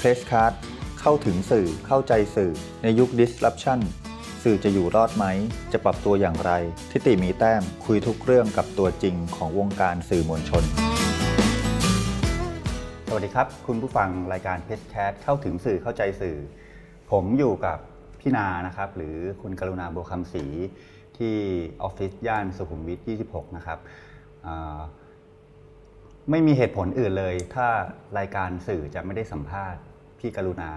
Press Card เข้าถึงสื่อเข้าใจสื่อ ในยุค disruption สื่อจะอยู่รอดไหม จะปรับตัวอย่างไร ทิติมีแต้มคุยทุกเรื่องกับตัวจริงของวงการสื่อมวลชน สวัสดีครับ คุณผู้ฟังรายการเพจแคสเข้าถึงสื่อเข้าใจสื่อ ผมอยู่กับพี่นานะครับ หรือคุณกรุณาบัวคำศรีที่ออฟฟิศย่านสุขุมวิท 26 นะครับไม่มีเหตุผลอื่นเลย ถ้ารายการสื่อจะไม่ได้สัมภาษณ์ พี่กรุณา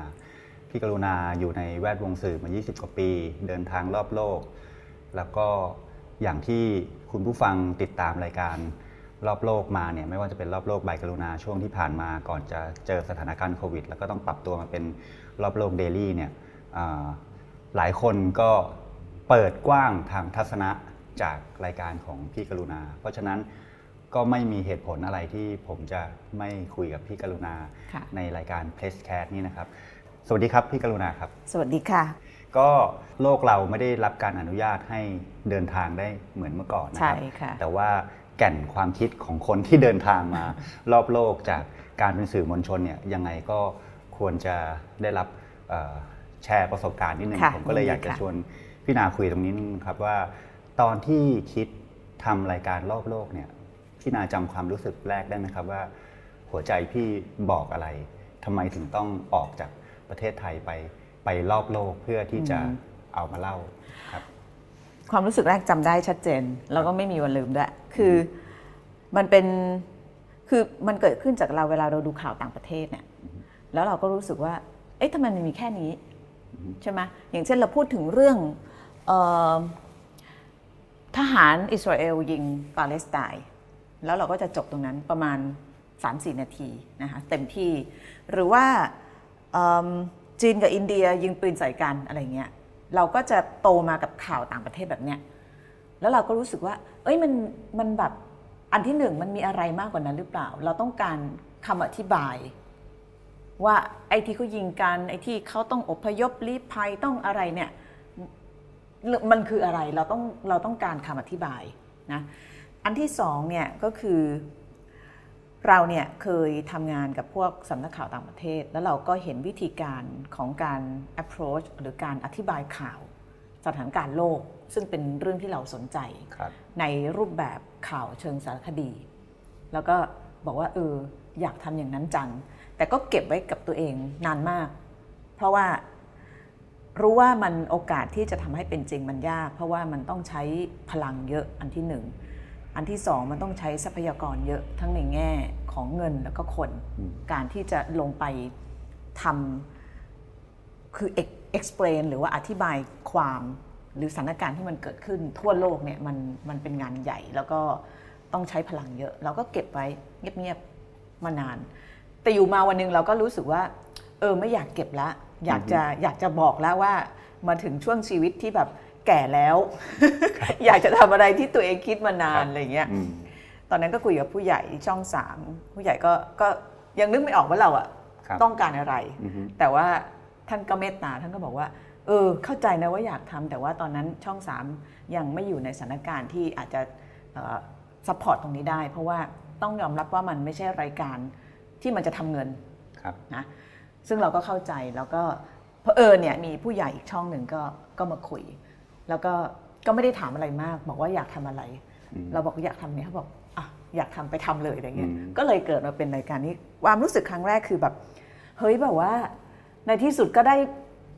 พี่กรุณาอยู่ในแวดวงสื่อมา 20 กว่าปี เดินทางรอบโลก แล้วก็อย่างที่คุณผู้ฟังติดตามรายการรอบโลกมาเนี่ยไม่ว่าจะเป็นรอบโลกใบกรุณาช่วงที่ผ่านมาก่อนจะเจอสถานการณ์โควิด แล้วก็ต้องปรับตัวมาเป็นรอบโลกเดลี่เนี่ยหลายคนก็เปิดกว้างทางทัศนะจากรายการของพี่กรุณา เพราะฉะนั้น ก็ไม่มีเหตุผลอะไรที่ผมจะไม่คุยกับพี่กรุณาค่ะในรายการ p r e s s c a t นี่นะครับ สวัสดีครับพี่กรุณาครับ สวัสดีค่ะ ก็โลกเราไม่ได้รับการอนุญาตให้เดินทางได้เหมือนเมื่อก่อนนะคใช่รับค่ะแต่ว่าแก่นความคิดของคนที่เดินทางมา รอบโลกจากการเป็นสื่อมวลชนเนี่ยยังไงก็ควรจะได้รับเอ่อแชร์ประสบการณ์นิดนึงค่ะผมก็เลยอยากจะยินดีค่ะชวนพี่นาคุยตรงนี้นึงครับว่า ตอนที่คิดทำรายการรอบโลกเนี่ย พี่นาจำความรู้สึกแรกได้ไหมครับว่า หัวใจพี่บอกอะไรทำไมถึงต้องออกจากประเทศไทยไปไปรอบโลกเพื่อที่จะเอามาเล่าครับ ความรู้สึกแรกจำได้ชัดเจน แล้วก็ไม่มีวันลืมด้วยคือมันเป็นคือมันเกิดขึ้นจากเราเวลาเราดูข่าวต่างประเทศเนี่ยแล้วเราก็รู้สึกว่า เอ๊ะทำไมมันมีแค่นี้ใช่ไหมอย่างเช่นเราพูดถึงเรื่องเออทหารอิสราเอลยิงปาเลสไตน์ แล้วเราก็จะจบตรงนั้นประมาณ 3-4 นาทีนะคะเต็มที่หรือว่าจีนกับอินเดียยิงปืนใส่กันอะไรเงี้ยเราก็จะโตมากับข่าวต่างประเทศแบบเนี้ยแล้วเราก็รู้สึกว่า เอ้ยมันมันแบบอันที่หนึ่งมันมีอะไรมากกว่านั้นหรือเปล่า เราต้องการคำอธิบาย ว่าไอ้ที่เขายิงกันไอ้ที่เขาต้องอพยพลี้ภัยต้องอะไรเนี่ยมันคืออะไรเราต้องเราต้องการคำอธิบายนะ อันที่สองเนี่ยก็คือเราเนี่ยเคยทำงานกับพวกสำนักข่าวต่างประเทศ แล้วเราก็เห็นวิธีการของการ approach หรือการอธิบายข่าว สถานการณ์โลก ซึ่งเป็นเรื่องที่เราสนใจครับในรูปแบบข่าวเชิงสารคดี แล้วก็บอกว่าเอออยากทำอย่างนั้นจัง แต่ก็เก็บไว้กับตัวเองนานมาก เพราะว่ารู้ว่ามันโอกาสที่จะทำให้เป็นจริงมันยาก เพราะว่ามันต้องใช้พลังเยอะอันที่หนึ่ง อันที่สองมันต้องใช้ทรัพยากรเยอะทั้งในแง่ของเงินแล้วก็คน การที่จะลงไปทำคือ ex- explain หรือว่าอธิบายความหรือสถานการณ์ที่มันเกิดขึ้นทั่วโลกเนี่ยมันมันเป็นงานใหญ่แล้วก็ต้องใช้พลังเยอะ เราก็เก็บไว้เงียบๆมานาน แต่อยู่มาวันหนึงเราก็รู้สึกว่า เออไม่อยากเก็บละ อยากจะอยากจะบอกแล้วว่ามาถึงช่วงชีวิตที่แบบ แก่แล้ว อยากจะทำอะไรที่ตัวเองคิดมานานอะไรเงี้ยอืมตอนนั้นก็คุยกับผู้ใหญ่ช่องสามผู้ใหญ่ก็ก็ยังนึกไม่ออกว่าเราอะครับต้องการอะไรอือฮึแต่ว่าท่านก็เมตตาท่านก็บอกว่า เออ เข้าใจนะว่าอยากทำแต่ว่าตอนนั้นช่องสามยังไม่อยู่ในสถานการณ์ที่อาจจะ support ตรงนี้ได้ เพราะว่าต้องยอมรับว่ามันไม่ใช่รายการที่มันจะทำเงินครับนะซึ่งเราก็เข้าใจแล้วก็เพอเออเนี่ยมีผู้ใหญ่อีกช่องหนึ่งก็ก็มาคุย แล้วก็ก็ไม่ได้ถามอะไรมาก บอกว่าอยากทำอะไร เราบอกว่าอยากทำเนี่ยเขาบอกอะอยากทำไปทำเลยอะไรเงี้ยอืมก็เลยเกิดมาเป็นรายการนี้ความรู้สึกครั้งแรกคือแบบ เฮ้ยแบบว่า ในที่สุดก็ได้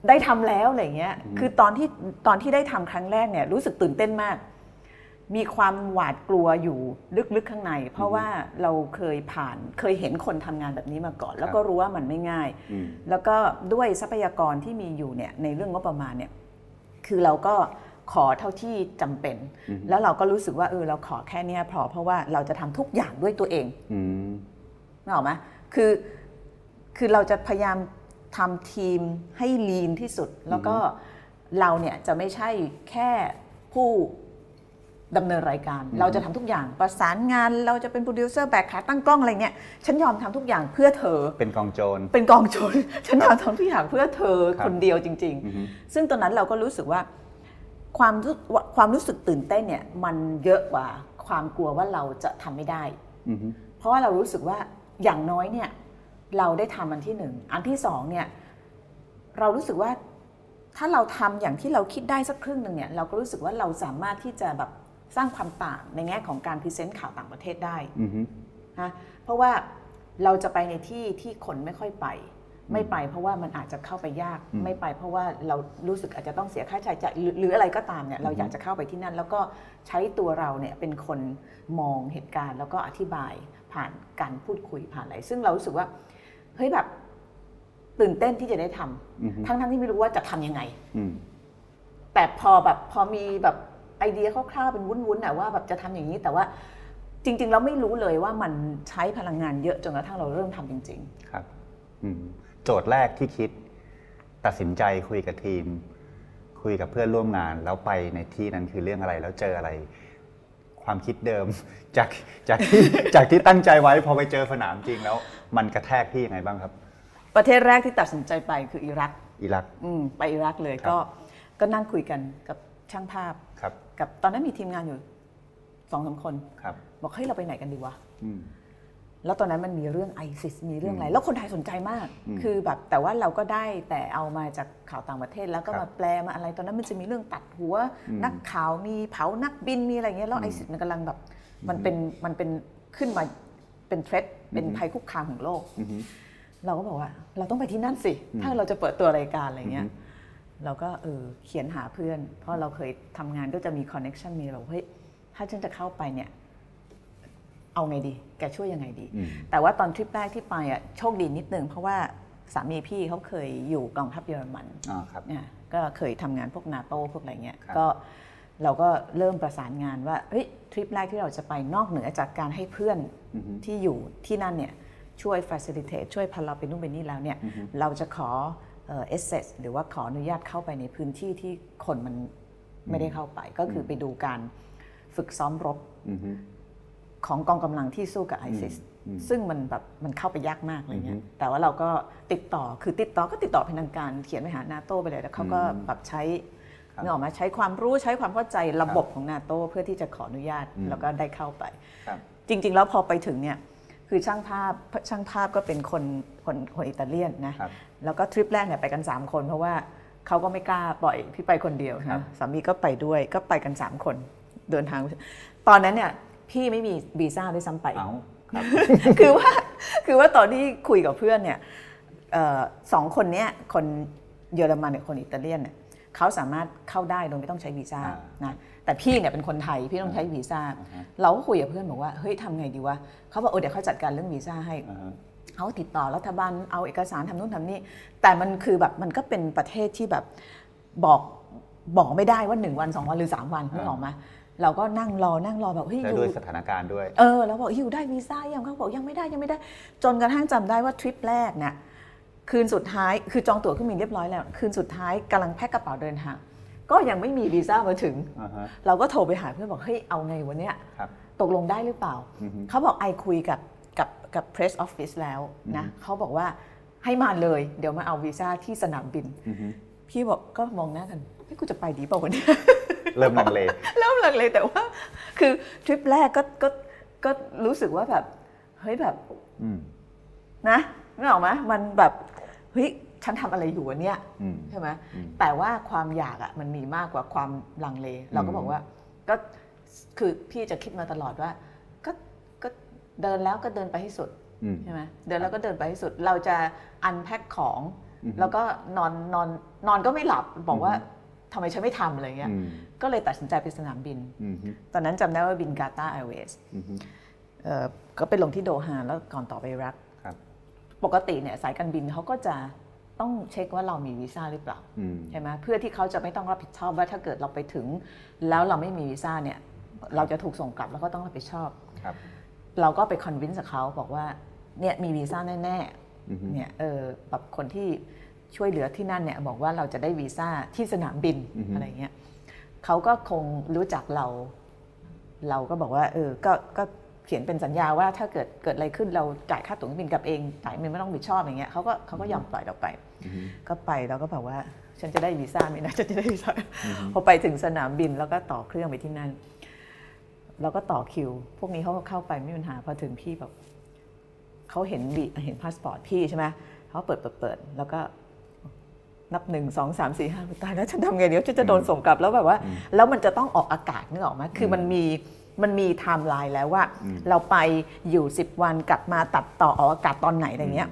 ได้ทำแล้วอะไรเงี้ย คือตอนที่ตอนที่ได้ทำครั้งแรกเนี่ยรู้สึกตื่นเต้นมาก มีความหวาดกลัวอยู่ลึกๆข้างใน เพราะว่าเราเคยผ่านเคยเห็นคนทำงานแบบนี้มาก่อน แล้วก็รู้ว่ามันไม่ง่ายอืมแล้วก็ด้วยทรัพยากรที่มีอยู่เนี่ยในเรื่องงบประมาณเนี่ย คือเราก็ ขอเท่าที่จำเป็น แล้วเราก็รู้สึกว่าเออเราขอแค่เนี้ยพอเพราะว่าเราจะทำทุกอย่างด้วยตัวเองอืมนึกออกไหมคือคือเราจะพยายามทำทีมให้ลีนที่สุด แล้วก็เราเนี่ยจะไม่ใช่แค่ผู้ดำเนินรายการ เราจะทำทุกอย่างประสานงานเราจะเป็นโปรดิวเซอร์แบกขาตั้งกล้องอะไรเนี่ยฉันยอมทำทุกอย่างเพื่อเธอ เป็นกองโจรเป็นกองโจรฉันยอมทำทุกอย่างเพื่อเธอครับคนเดียวจริงอือฮึๆซึ่งตอนนั้นเราก็รู้สึกว่า ความรู้ความรู้สึกตื่นเต้นเนี่ยมันเยอะกว่าความกลัวว่าเราจะทำไม่ได้อืมเพราะว่าเรารู้สึกว่าอย่างน้อยเนี่ยเราได้ทำอันที่หนึ่ง อันที่สองเนี่ยเรารู้สึกว่าถ้าเราทำอย่างที่เราคิดได้สักครึ่งหนึ่งเนี่ยเราก็รู้สึกว่าเราสามารถที่จะแบบสร้างความต่างในแง่ของการพรีเซนต์ข่าวต่างประเทศได้อือฮึนะเพราะว่าเราจะไปในที่ที่คนไม่ค่อยไป ไม่ไปเพราะว่ามันอาจจะเข้าไปยากอืมไม่ไป เพราะว่าเรารู้สึกอาจจะต้องเสียค่าใช้จ่ายหรือหรืออะไรก็ตามเนี่ยเราอือฮึอยากจะเข้าไปที่นั่น แล้วก็ใช้ตัวเราเนี่ยเป็นคนมองเหตุการณ์ แล้วก็อธิบายผ่านการพูดคุยผ่านอะไร ซึ่งเรารู้สึกว่าเฮ้ยแบบตื่นเต้นที่จะได้ทำอือฮึทั้งทั้งๆที่ไม่รู้ว่าจะทำยังไงอืมแต่พอแบบพอมีแบบไอเดียคร่าวๆเป็นวุ้นๆน่ะว่าแบบจะทำอย่างนี้แต่ว่าจริง ๆ เราไม่รู้เลยว่ามันใช้พลังงานเยอะจนกระทั่งเราเริ่มทำจริงครับอืม โจทย์แรกที่คิด ตัดสินใจคุยกับทีม คุยกับเพื่อนร่วมงาน แล้วไปในที่นั้นคือเรื่องอะไรแล้วเจออะไร ความคิดเดิม จากจากที่จากที่ตั้งใจไว้พอไปเจอสนามจริงแล้ว มันกระแทกพี่ยังไงบ้างครับๆประเทศแรกที่ตัดสินใจไปคืออิรักอิรักอืมไปอิรักเลยครับก็ก็นั่งคุยกันกับช่างภาพครับกับตอนนั้นมีทีมงานอยู่สองสามคนครับบอกเฮ้ยเราไปไหนกันดีวะอืม แล้วตอนนั้นมันมีเรื่องไอซิสมีเรื่องอะไร แล้วคนไทยสนใจมากอืมคือแบบแต่ว่าเราก็ได้แต่เอามาจากข่าวต่างประเทศแล้วก็ครับมาแปลมาอะไร ตอนนั้นมันจะมีเรื่องตัดหัวอืมนักข่าวมีเผานักบินมีอะไรเงี้ยแล้วอืมไอซิสมันกำลังแบบมันเป็นมันเป็นขึ้นมาเป็นเทรดเป็นอืมภัยคุกคามของโลกอือฮึเราก็บอกว่า เราต้องไปที่นั่นสิอืมถ้าเราจะเปิดตัวรายการอะไรเงี้ยอือฮึเราก็เออเขียนหาเพื่อน เพราะเราเคยทำงานก็จะมีคอนเน็ชันมีเราเฮ้ยถ้าฉันจะเข้าไปเนี่ย เอาไงดี แกช่วยยังไงดีอืมแต่ว่าตอนทริปแรกที่ไปอะโชคดีนิดนึงเพราะว่าสามีพี่เขาเคยอยู่กองทัพเยอรมันอ่าครับเนี่ยก็เคยทำงานพวกนาโต้พวกอะไรเงี้ยครับก็เราก็เริ่มประสานงานว่าเฮ้ยทริปแรกที่เราจะไปนอกเหนือจากการให้เพื่อนอือฮึที่อยู่ที่นั่นเนี่ยช่วย facilitate ช่วยพาเราไปนู่นไปนี่แล้วเนี่ยอือฮึเราจะขอเอ่อ access หรือว่าขออนุญาตเข้าไปในพื้นที่ที่คนมันไม่ได้เข้าไป ก็คือไปดูการฝึกซ้อมรบอือฮึ ของกองกำลังที่สู้กับไอซิสอืมซึ่งมันแบบมันเข้าไปยากมากอะไรเงี้อืยอฮึแต่ว่าเราก็ติดต่อคือติดต่อก็ติดต่อเป็นทางการเขียนไปหานาโตไปเลยแล้วเขาก็อืมแบบใช้ครับนึกออกมาใช้ความรู้ใช้ความเข้าใจระบบของนาโตเพื่อที่จะขออนุญาตอืมแล้วก็ได้เข้าไปครับจริง ๆ แล้วพอไปถึงเนี่ยคือช่างภาพช่างภาพก็เป็นคนคนคนอิตาเลียนนะครับแล้วก็ทริปแรกเนี่ยไปกัน 3 คน เพราะว่าเขาก็ไม่กล้าปล่อยพี่ไปคนเดียวครันะบสามีก็ไปด้วยก็ไปกัน 3 คนเดินทาง ตอนนั้นเนี่ย พี่ไม่มีวีซ่าด้วยซ้ำไป เอาครับ คือว่าคือว่าตอนที่คุยกับเพื่อนเนี่ยเอ่อสองคนเนี้ยคนเยอรมันกับคนอิตาเลียนเนี่ยเขาสามารถเข้าได้โดยไม่ต้องใช้วีซ่าอ่านะแต่พี่เนี่ยเป็นคนไทยพี่ต้องใช้วีซ่าอ่าฮะ เราก็คุยกับเพื่อนบอกว่าเฮ้ยทำไงดีวะเขาบอกเออเดี๋ยวเขาจัดการเรื่องวีซ่าให้ อ่าฮะ เขาติดต่อรัฐบาลเอาเอกสารทำนู่นทำนี่แต่มันคือแบบมันก็เป็นประเทศที่แบบบอกบอกไม่ได้ว่าหนึ่งวันสองวันหรือสามวันนึกออกไหม เราก็นั่งรอนั่งรอแบบเฮ้ยและอยู่ด้วยสถานการณ์ด้วย เออแล้วบอกอยู่ได้วีซ่ายังเขาบอกยังไม่ได้ยังไม่ได้ จนกระทั่งจำได้ว่าทริปแรกเนี่ยคืนสุดท้ายคือจองตั๋วเครื่องบินเรียบร้อยแล้ว คืนสุดท้ายกำลังแพ็คกระเป๋าเดินทางก็ยังไม่มีวีซ่ามาถึง อ่าฮะ เราก็โทรไปหาเพื่อนบอกเฮ้ยเอาไงวันเนี้ยครับ ตกลงได้หรือเปล่า อือฮึ เขาบอกไอคุยกับกับกับ press office แล้วนะเขาบอกว่าให้มาเลย เดี๋ยวมาเอาวีซ่าที่สนามบิน อือฮึ พี่บอกก็มองหน้ากันเฮ้ยกูจะไปดีเปล่าวันนี้ เริ่มลังเลเริ่มลังเลแต่ว่า คือทริปแรกก็ก็ก็รู้สึกว่าแบบเฮ้ยแบบอืมนะนึกออกไหมมันแบบเฮ้ยฉันทำอะไรอยู่วะเนี่ยอืมใช่ไหมอืมแต่ว่าความอยากอะมันมีมากกว่าความลังเล เราก็บอกว่า ก็คือพี่จะคิดมาตลอดว่า ก็ก็เดินแล้วก็เดินไปให้สุดอืมใช่ไหมเดินแล้วก็เดินไปให้สุด เราจะอันแพ็คของอือฮึแล้วก็นอนนอนนอนก็ไม่หลับบอกว่าอือฮึ ทำไมฉันไม่ทำอะไรเงี้ยอืมก็เลยตัดสินใจไปสนามบินอืมฮึตอนนั้นจำได้ว่าบินกาตาร์แอร์เวย์อืมฮึก็ไปลงที่โดฮาแล้วก่อนต่อไปอิรักครับปกติเนี่ยสายการบินเขาก็จะต้องเช็คว่าเรามีวีซ่าหรือเปล่าอืมใช่ไหมเพื่อที่เขาจะไม่ต้องรับผิดชอบว่าถ้าเกิดเราไปถึง แล้วเราไม่มีวีซ่าเนี่ย เราจะถูกส่งกลับแล้วก็ต้องรับผิดชอบครับเราก็ไปคอนวินส์กับเขาบอกว่าเนี่ยมีวีซ่าแน่อือฮึๆเนี่ยเออแบบคนที่ ช่วยเหลือที่นั่นเนี่ยบอกว่าเราจะได้วีซ่าที่สนามบินอือฮึอะไรเงี้ยเขาก็คงรู้จักเรา เราก็บอกว่าเออก็ก็เขียนเป็นสัญญาว่าถ้าเกิดเกิดอะไรขึ้นเราจ่ายค่าตั๋วเครื่องบินกลับเองจ่ายไม่ต้องรับผิดชอบอย่างเงี้ยเขาก็เขาก็ยอมปล่อยเราไปอือฮึก็ไปแล้วก็บอกว่าฉันจะได้วีซ่าไหมนะฉันจะได้วีซ่าอือฮึพอไปถึงสนามบินแล้วก็ต่อเครื่องไปที่นั่นแล้วก็ต่อคิว พวกนี้เขาก็เข้าไปไม่มีปัญหาพอถึงพี่แบบเขาเห็นบีเห็นพาสปอร์ตพี่ใช่ไหมเขาเปิดเปิดเปิดแล้วก็ นับหนึ่งสองสามสี่ห้าตายแล้วฉันทำไงเดี๋ยวฉันจะโดนส่งกลับแล้วแบบว่า แล้วมันจะต้องออกอากาศนึกออกไหมคือมันมีมันมีไทม์ไลน์แล้วว่า เราไปอยู่ 10 วันกลับมาตัดต่อออกอากาศตอนไหนอะไรเงี้ย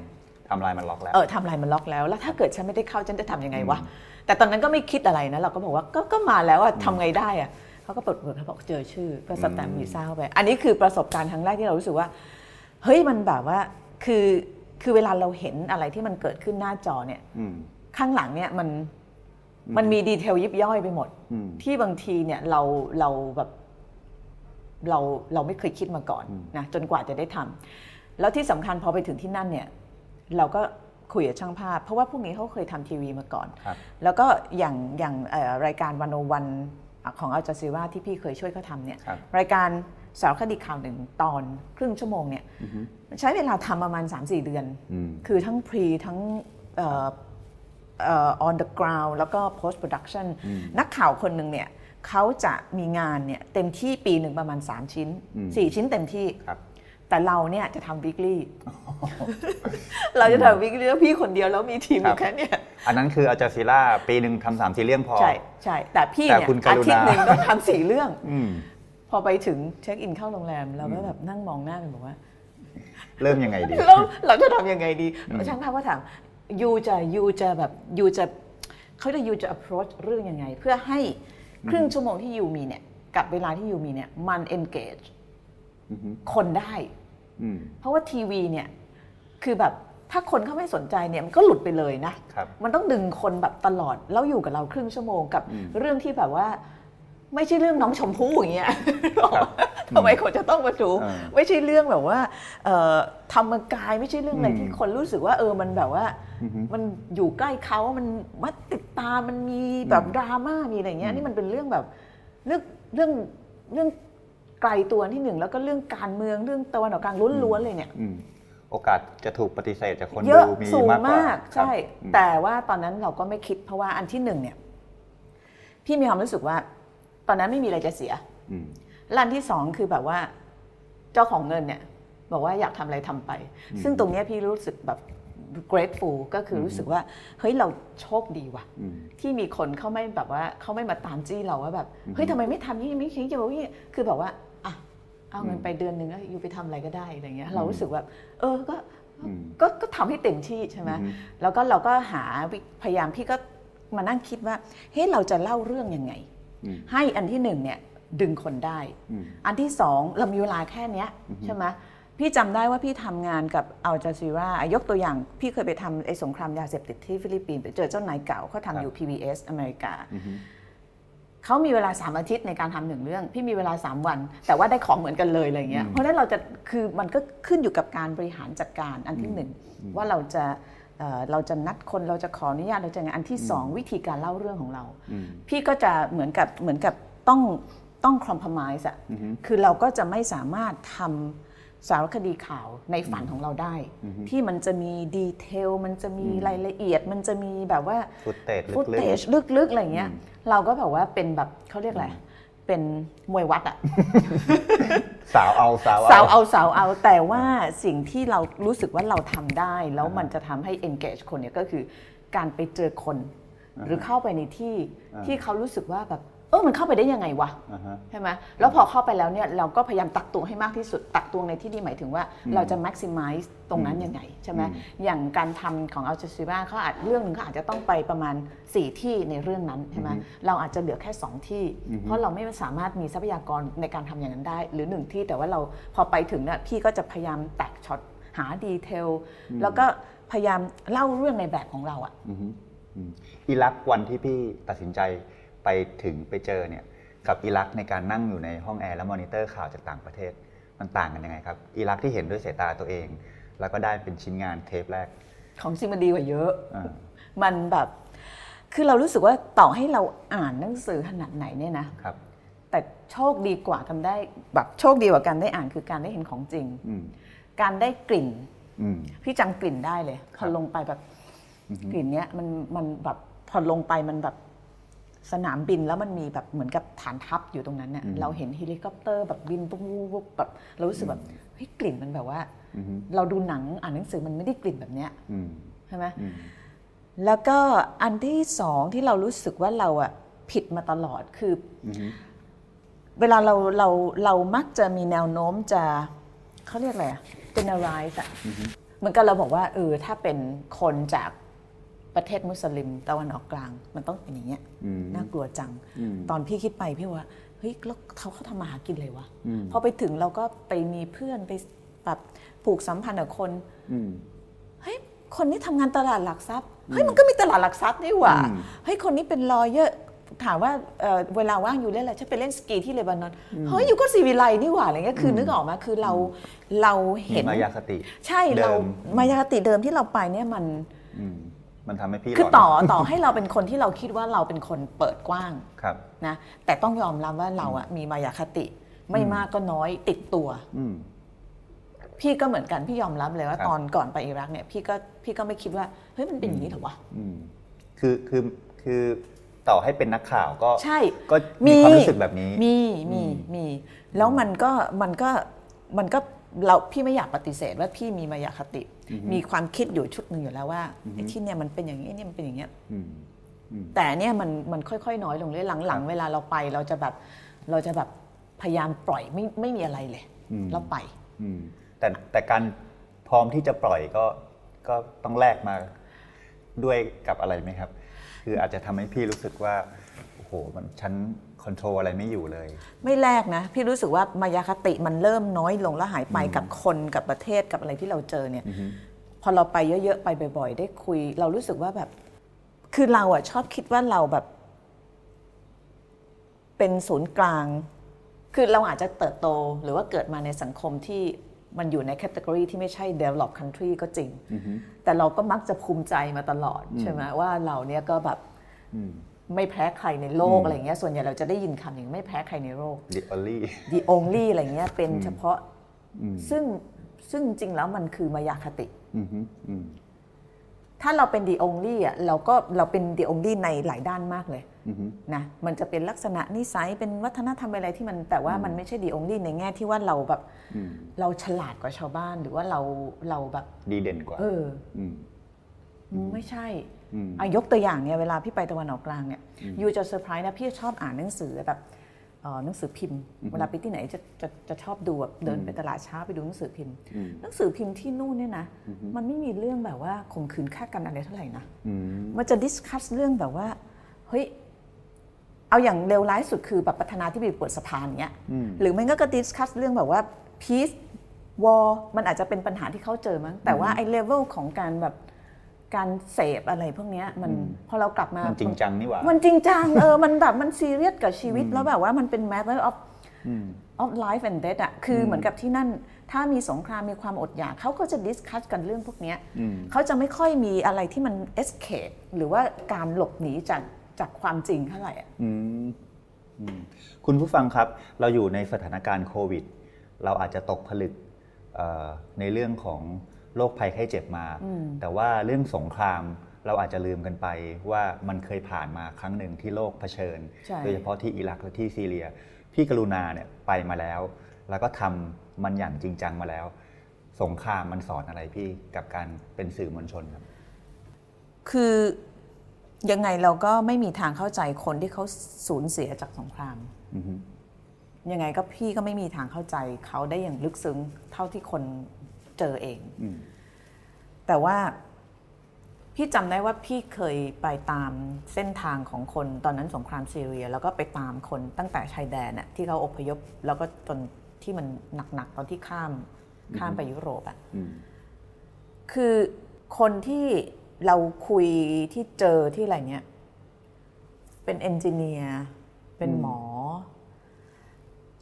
ทำลายมันล็อกแล้วเออไทำลายมันล็อกแล้วแล้วถ้าเกิดฉันไม่ได้เข้าฉันจะทำยังไงวะแต่ตอนนั้นก็ไม่คิดอะไรนะเราก็บอกว่าก็ก็มาแล้วอะทำไงได้อะเขาก็เปิดเผยเขาบอกเจอชื่อก็สแตมป์วีซ่าเข้าไป อันนี้คือประสบการณ์ครั้งแรกที่เรารู้สึกว่า เฮ้ยมันแบบว่าคือคือเวลาเราเห็นอะไรที่มันเกิดขึ้นหน้าจอเนี่ยอืม ข้างหลังเนี่ยมันมันมีดีเทลยิบย่อยไปหมดอืมที่บางทีเนี่ยเราเราแบบเราเราไม่เคยคิดมาก่อนนะจนกว่าจะได้ทำแล้วที่สำคัญพอไปถึงที่นั่นเนี่ย เราก็คุยกับช่างภาพ เพราะว่าพวกนี้เขาเคยทำทีวีมาก่อนครับแล้วก็อย่างอย่างเอ่อรายการวันโอวันของอัลจาซีราที่พี่เคยช่วยเขาทำเนี่ยครับรายการสารคดีข่าวหนึ่งตอนครึ่งชั่วโมงเนี่ยใช้เวลาทำประมาณ 3-4 เดือนอืมคือทั้ง pre ทั้งเอ่อเอ่อ on the ground แล้วก็ post production นักข่าวคนหนึ่งเนี่ยเขาจะมีงานเนี่ยเต็มที่ปีหนึ่งประมาณ 3 ชิ้น 4 ชิ้นเต็มที่ครับแต่เราเนี่ยจะทำ weekly เราจะทำ weekly แล้วพี่คนเดียวแล้วมีทีมอยู่แค่เนี้ยอันนั้นคืออาจาซีล่าปีหนึ่งทำสามซีเรื่องพอ ใช่ใช่แต่พี่แต่เนี่ยคุณกอารุณาทิตย์หนึ่งต้องทำสี่เรื่องอืมพอไปถึงเช็คอินเข้าโรงแรมเราก็แบบนั่งมองหน้ากันบอกว่า เริ่มยังไงดีเราเราจะทำยังไงดีช่างภาพก็ถาม ยูจะยูจะแบบยูจะเขาจะยูจะ approach เรื่องยังไง เพื่อให้ครึ่งชั่วโมงที่ยูมีเนี่ยกับเวลาที่ยูมีเนี่ยมัน engage อือฮึคนได้อืมเพราะว่าทีวีเนี่ยคือแบบถ้าคนเขาไม่สนใจเนี่ยมันก็หลุดไปเลยนะครับมันต้องดึงคนแบบตลอดแล้วอยู่กับเราครึ่งชั่วโมงกับเรื่องที่แบบว่า ไม่ใช่เรื่องน้องชมพู่อย่างเงี้ยทำไมคนจะต้องมาดูเออไม่ใช่เรื่องแบบว่าเอ่อธรรมกายไม่ใช่เรื่องอะไรที่คนรู้สึกว่า เออมันแบบว่า มันอยู่ใกล้เขามันมัดติดตามมันมีแบบดราม่ามีอะไรเงี้ยนี่มันเป็นเรื่องแบบเรื่องเรื่องเรื่องไกลตัวที่หนึ่งแล้วก็เรื่องการเมืองเรื่องตะวันออกกลางล้วนๆเลยเนี่ยอืมโอกาสจะถูกปฏิเสธจากคนเยอะดูมีสูงมากกว่ามากครับใช่อืมแต่ว่าตอนนั้นเราก็ไม่คิดเพราะว่าอันที่หนึ่งเนี่ย พี่มีความรู้สึกว่าต อนนั้นไม่มีอะไรจะเสียอืมและอันที่สองคือแบบว่า เจ้าของเงินเนี่ย บอกว่าอยากทำอะไรทำไป ซึ่งตรงเนี้ยพี่รู้สึกแบบ grateful ก็คือรู้สึกว่า เฮ้ยเราโชคดีว่ะอืมที่มีคนเขาไม่แบบว่าเขาไม่มาตามจี้เราว่าแบบ เฮ้ยทำไมไม่ทำนี่ไม่คิดอย่างนี้คือแบบว่าอะเอาเงินไปเดือนหนึ่งแล้วอยู่ไปทำอะไรก็ได้อะไรเงี้ย เรารู้สึกแบบเออก็อืมก็ก็ทำให้เต็มที่ใช่ไหมอือฮึแล้วก็เราก็หาวิพยายามพี่ก็มานั่งคิดว่า เฮ้ยเราจะเล่าเรื่องยังไงอืม ให้อันที่หนึ่งเนี่ยดึงคนได้อืมอันที่สองเรามีเวลาแค่เนี้ยใช่ไหมพี่จำได้ว่าพี่ทำงานกับอัลจาซีรายกตัวอย่าง พี่เคยไปทำไอ้สงครามยาเสพติดที่ฟิลิปปินส์ไปเจอเจ้านายเก่าเขาทำอยู่ PBS อเมริกาอือฮึเขามีเวลา3อาทิตย์ในการทำหนึ่งเรื่อง พี่มีเวลา3วัน แต่ว่าได้ของเหมือนกันเลยอะไรเงี้ยเพราะฉะนั้นเราจะคือมันก็ขึ้นอยู่กับการบริหารจัดการอันที่หนึ่งว่าเราจะ เอ่อเราจะนัดคนเราจะขออนุญาตเราจะไงอันที่สองวิธีการเล่าเรื่องของเราอืมพี่ก็จะเหมือนกับเหมือนกับต้องต้อง compromise อะคือเราก็จะไม่สามารถทำสารคดีข่าวในฝันของเราได้ ที่มันจะมี detail มันจะมีรายละเอียด มันจะมีแบบว่า footage footageลึกๆอะไรเงี้ย เราก็แบบว่าเป็นแบบเขาเรียกอะไร เป็นมวยวัดอะๆสาวเอาสาวสาวเอาเอาสาวเอาแต่ว่าสิ่งที่เรารู้สึกว่าเราทำได้ แล้วมันจะทำให้ engage คนเนี่ยก็คือการไปเจอคน หรือเข้าไปในที่ที่เขารู้สึกว่าแบบ เออมันเข้าไปได้ยังไงวะอ่าฮะใช่ไหมแล้วพอเข้าไปแล้วเนี่ยเราก็พยายามตักตวงให้มากที่สุด ตักตวงในที่นี้หมายถึงว่าเราจะ maximize ตรงนั้นยังไงใช่ไหมอย่างการทำของอัลจ z ซีราเขาอาจเรื่องหนึ่งเขาอาจจะต้องไปประมาณ 4 ที่ในเรื่องนั้นใช่ไหมเราอาจจะเหลือแค่ 2 ที่ เพราะเราไม่สามารถมีทรัพยากรในการทำอย่างนั้นได้ หรือหนึ่งที่แต่ว่าเราพอไปถึงเนี่ยพี่ก็จะพยายามแตกช็อตหา detail แล้วก็พยายามเล่าเรื่องในแบบของเราอะอือฮึอืมอิรักวันที่พี่ตัดสินใจ ไปถึงไปเจอเนี่ยกับอิรักในการนั่งอยู่ในห้องแอร์และมอนิเตอร์ข่าวจากต่างประเทศมันต่างกันยังไงครับอิรักที่เห็นด้วยสายตาตัวเอง แล้วก็ได้เป็นชิ้นงานเทปแรก ของจริงมันดีกว่าเยอะอ่ามันแบบคือเรารู้สึกว่าต่อให้เราอ่านหนังสือขนาดไหนเนี่ยนะครับ แต่โชคดีกว่ากันได้แบบโชคดีกว่าการได้อ่านคือการได้เห็นของจริงอืมการได้กลิ่นอืมพี่จำกลิ่นได้เลยพอลงไปแบบกลิ่นเนี้ยมันมันแบบพอลงไปมันแบบ สนามบินแล้วมันมีแบบเหมือนกับฐานทัพอยู่ตรงนั้นเนี่ยอืมเราเห็นเฮลิคอปเตอร์แบบบินปุ๊บปุ๊บปุ๊บแบบเรารู้สึกแบบเฮ้ยกลิ่นมันแบบว่าอืมเราดูหนังอ่านหนังสือมันไม่ได้กลิ่นแบบเนี้ยอืมใช่ไหมอืมแล้วก็อันที่สองที่เรารู้สึกว่าเราอะผิดมาตลอดคือออฮึเวลาเราเราเรามักจะมีแนวโน้มจะเขาเรียกอะไรอะ generalize อะเหมือนกับเราบอกว่าเออถ้าเป็นคนจาก ประเทศมุสลิมตะวันออกกลาง มันต้องเป็นอย่างเงี้ยอืมน่ากลัวจังอืมตอนพี่คิดไปพี่ว่าเฮ้ยแล้วเขาเขาทำมาหากินเลยวะอืมพอไปถึงเราก็ไปมีเพื่อนไปแบบผูกสัมพันธ์กับคนอืมเฮ้ยคนนี้ทำงานตลาดหลักทรัพย์เฮ้ยมันก็มีตลาดหลักทรัพย์นี่หว่าอืมเฮ้ยคนนี้เป็นลอเยอร์ถามว่าเอ่อเวลาว่างอยู่เล่นอะไรฉันไปเล่นสกีที่เลบานอนเฮ้ยอยู่ก็สีวิไลนี่หว่าอะไรเงี้ยคือนึกออกมาคือเราเรามีเห็นมายาคติ ใช่เดิเรามมายาคติเดิมที่เราไปเนี่ยมันอื มมันทำให้พี่คือหลนต่อต่อให้เราเป็นคนที่เราคิดว่าเราเป็นคนเปิดกว้างครับนะแต่ต้องยอมรับว่าเราอะมีมายาคติไม่มากก็น้อยติดตัวอืมพี่ก็เหมือนกันพี่ยอมรับเลยว่าครับตอนก่อนไปอิรักเนี่ยพี่ก็พี่ก็ไม่คิดว่าเฮ้ยมันเป็นอย่างนี้เหรอวะอืมคือคือคือต่อให้เป็นนักข่าวก็ใช่ก็มีความรู้สึกแบบนี้ มีมีมี แล้วมันก็มันก็มันก็ เราพี่ไม่อยากปฏิเสธว่าพี่มีมายาคติ มีความคิดอยู่ชุดหนึ่งอยู่แล้วว่าไอ้ที่เนี่ยมันเป็นอย่างนี้ไอ้เนี่ยมันเป็นอย่างเงี้ยอืมแต่เนี่ยมันมันค่อยๆ น้อยลงเรื่อยหลังๆ เวลาเราไปเราจะแบบเราจะแบบพยายามปล่อยไม่ไม่มีอะไรเลยอืมแล้วไปอืมแต่แต่การพร้อมที่จะปล่อยก็ก็ต้องแลกมาด้วยกับอะไรไหมครับ คืออาจจะทำให้พี่รู้สึกว่าโอ้โหมันฉัน คอนโทรลอะไรไม่อยู่เลย ไม่แลกนะ พี่รู้สึกว่ามายาคติมันเริ่มน้อยลงแล้วหายไปกับคนกับประเทศกับอะไรที่เราเจอเนี่ยพอเราไปเยอะๆ ไปบ่อย ๆ ได้คุย เรารู้สึกว่าแบบ คือเราอะชอบคิดว่าเราแบบ เป็นศูนย์กลาง คือเราอาจจะเติบโตหรือว่าเกิดมาในสังคมที่มันอยู่ในแคตตากรีที่ไม่ใช่ develop country ก็จริง แต่เราก็มักจะภูมิใจมาตลอดใช่ไหมว่าเราเนี่ยก็แบบอืม ไม่แพ้ใครในโลกอืมอะไรเงี้ยส่วนใหญ่เราจะได้ยินคำอย่างไม่แพ้ใครในโลก the only the only อะไรเงี้ยเป็นเฉพาะอืมซึ่งซึ่งจริงแล้วมันคือมายาคติอืมฮึอืมถ้าเราเป็น the only อะเราก็เราเป็น the only ในหลายด้านมากเลยอืมฮึนะมันจะเป็นลักษณะนิสัยเป็นวัฒนธรรมอะไรที่มันแต่ว่ามันไม่ใช่ the only ในแง่ที่ว่าเราแบบอืมเราฉลาดกว่าชาวบ้านหรือว่าเราเราแบบดีเด่นกว่า เอออืมไม่ใช่อืมอา ยกตัวอย่างเนี่ยเวลาพี่ไปตะวันออกกลางเนี่ย you จะเซอร์ไพรส์นะพี่ชอบอ่านหนังสือแบบเอ่อหนังสือพิมพ์ เวลาไปที่ไหนจะจะจะชอบดูแบบเดินไปตลาดเช้าไปดูหนังสือพิมพ์อืมหนังสือพิมพ์ที่นู่นเนี่ยนะมันไม่มีเรื่องแบบว่าข่มขืนฆ่ากันอะไรเท่าไหร่นะอืมมันจะ discuss เรื่องแบบว่าเฮ้ยเอาอย่างเลวร้ายสุดคือแบบประธานาธิบดีเปิดสภาอย่างเงี้ยอืมหรือไม่ก็ก็ discuss เรื่องแบบว่า peace war มันอาจจะเป็นปัญหาที่เขาเจอมั้งแต่ว่าไอ้เลเวลของการแบบ การเสพอะไรพวกเนี้ยมันพอเรากลับมามันจริงจังนี่หว่ามันจริงจังเออมันแบบมันซีเรียสกับชีวิตแล้วแบบว่ามันเป็น matter of อืม of life and death อะคือเหมือนกับที่นั่น ถ้ามีสงครามมีความอดอยากเขาก็จะ discuss กันเรื่องพวกเนี้ยอืมเขาจะไม่ค่อยมีอะไรที่มัน escape หรือว่าการหลบหนีจากจากความจริงเท่าไหร่อะอืมอืมคุณผู้ฟังครับ เราอยู่ในสถานการณ์โควิด เราอาจจะตกผลึกเอ่อในเรื่องของ โรคภัยไข้เจ็บมา แต่ว่าเรื่องสงครามเราอาจจะลืมกันไปว่ามันเคยผ่านมาครั้งหนึ่งที่โลกเผชิญใช่โดยเฉพาะที่อิรักและที่ซีเรีย พี่กรุณาเนี่ยไปมาแล้ว แล้วก็ทำมันอย่างจริงจังมาแล้ว สงครามมันสอนอะไรพี่กับการเป็นสื่อมวลชนครับ คือยังไงเราก็ไม่มีทางเข้าใจคนที่เขาสูญเสียจากสงครามอือฮึยังไงก็พี่ก็ไม่มีทางเข้าใจเขาได้อย่างลึกซึ้งเท่าที่คน เจอเองอืมแต่ว่าพี่จำได้ว่าพี่เคยไปตามเส้นทางของคนตอนนั้นสงครามซีเรีย แล้วก็ไปตามคนตั้งแต่ชายแดนน่ะที่เขาอพยพ แล้วก็จนที่มันหนักๆตอนที่ข้ามข้ามไปยุโรปอะอืมคือคนที่เราคุยที่เจอที่อะไรเนี้ยเป็นเอนจิเนียร์เป็นหมอ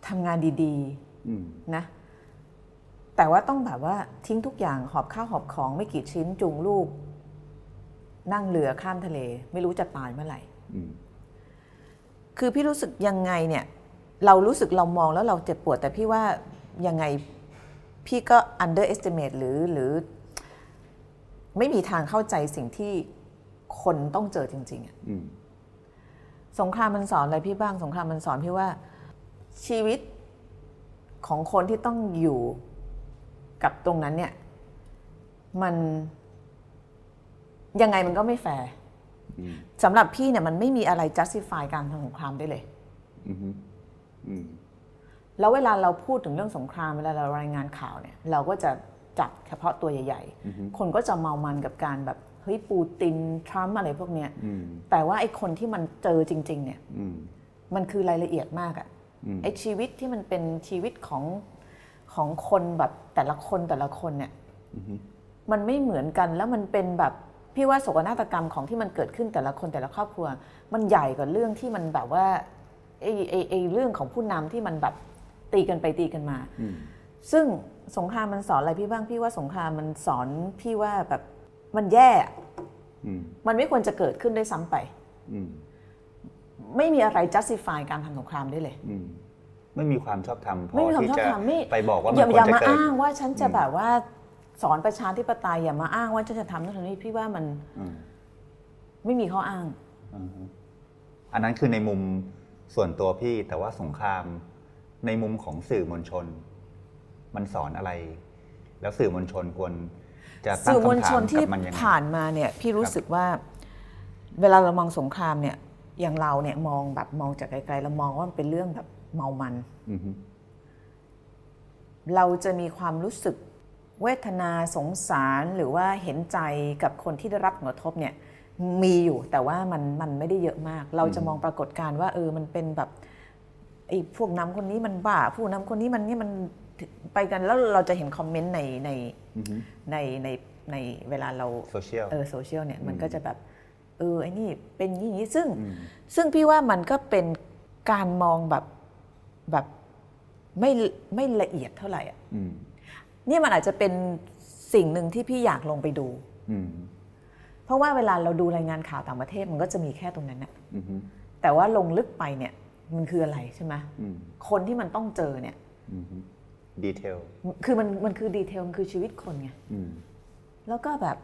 ทำงานดีอืมๆนะ แต่ว่าต้องแบบว่าทิ้งทุกอย่างหอบข้าวหอบของไม่กี่ชิ้นจูงลูก นั่งเรือข้ามทะเล ไม่รู้จะตายเมื่อไหร่อืมคือพี่รู้สึกยังไงเนี่ย เรารู้สึกเรามองแล้วเราเจ็บปวด แต่พี่ว่ายังไงพี่ก็ underestimate หรือหรือ ไม่มีทางเข้าใจสิ่งที่คนต้องเจอจริง ๆอะอืมสงครามมันสอนอะไรพี่บ้าง สงครามมันสอนพี่ว่าชีวิตของคนที่ต้องอยู่ กับตรงนั้นเนี่ย มันยังไงมันก็ไม่แฟร์อืมสำหรับพี่เนี่ยมันไม่มีอะไร justify การทำสงครามได้เลยอืมฮึอืมแล้วเวลาเราพูดถึงเรื่องสงครามเวลาเรารายงานข่าวเนี่ย เราก็จะจับเฉพาะตัวใหญ่ ๆ คนก็จะเมามันกับการแบบเฮ้ยปูตินทรัมป์อะไรพวกเนี้ยอืมแต่ว่าไอ้คนที่มันเจอจริง ๆ เนี่ยอืมมันคือรายละเอียดมากอะอืมไอ้ชีวิตที่มันเป็นชีวิตของ ของคนแบบแต่ละคนแต่ละคนเนี่ยอืมฮึมันไม่เหมือนกันแล้วมันเป็นแบบพี่ว่าโศกนาฏกรรมของที่มันเกิดขึ้นแต่ละคนแต่ละครอบครัว มันใหญ่กว่าเรื่องที่มันแบบว่าไอ้ไอ้ไอ้เรื่องของผู้นำที่มันแบบตีกันไปตีกันมาอืมซึ่งสงครามมันสอนอะไรพี่บ้างพี่ว่าสงครามมันสอนพี่ว่าแบบมันแย่อืมมันไม่ควรจะเกิดขึ้นด้วยซ้ำไปอืมไม่มีอะไร justify การทำสงครามได้เลยอืม ไม่มีความชอบธรรมพอไม่มีความที่ชอบจะธรรมไม่ไปบอกว่ามันอย่าควอย่ารจะมาเกิดอ้างว่าฉันจะแบบว่าสอนประชาธิปไตยอย่ามาอ้างว่าฉันจะทำนั่นทำนี่พี่ว่ามันอืมไม่มีข้ออ้างอืมฮึอันนั้นคือในมุมส่วนตัวพี่แต่ว่าสงครามในมุมของสื่อมวลชน มันสอนอะไร แล้วสื่อมวลชนควรจะตั้งสื่อมวลคำถาชมนกัที่บมันยังไงผ่านมาเนี่ย พี่รู้สึกว่า เวลาเรามองสงครามเนี่ย อย่างเราเนี่ยมองแบบมองจากไกลๆเรามองว่ามันเป็นเรื่องแบบ เมามันอืมฮึเราจะมีความรู้สึกเวทนาสงสารหรือว่าเห็นใจกับคนที่ได้รับผลกระทบเนี่ยมีอยู่แต่ว่ามันมันไม่ได้เยอะมาก เราจะมองปรากฏการณ์ว่าเออมันเป็นแบบไอ้พวกนำคนนี้มันบ้าผู้นำคนนี้มันนี่มันไปกันแล้วเราจะเห็นคอมเมนต์ในในอืมฮึในในในเวลาเราโซเชียลเออโซเชียลเนี่ยมันก็จะแบบเออไอ้นี่เป็นอย่างนี้ซึ่งอืมซึ่งพี่ว่ามันก็เป็นการมองแบบ แบบไม่ไม่ละเอียดเท่าไหร่อะอืมเนี่ยมันอาจจะเป็นสิ่งหนึ่งที่พี่อยากลงไปดูอืมเพราะว่าเวลาเราดูรายงานข่าวต่างประเทศมันก็จะมีแค่ตรงนั้นนะอืมฮึแต่ว่าลงลึกไปเนี่ย มันคืออะไรใช่ไหมอืมคนที่มันต้องเจอเนี่ยอืมฮึdetailคือมันมันคือ detail มันคือชีวิตคนไงอืมแล้วก็แบบ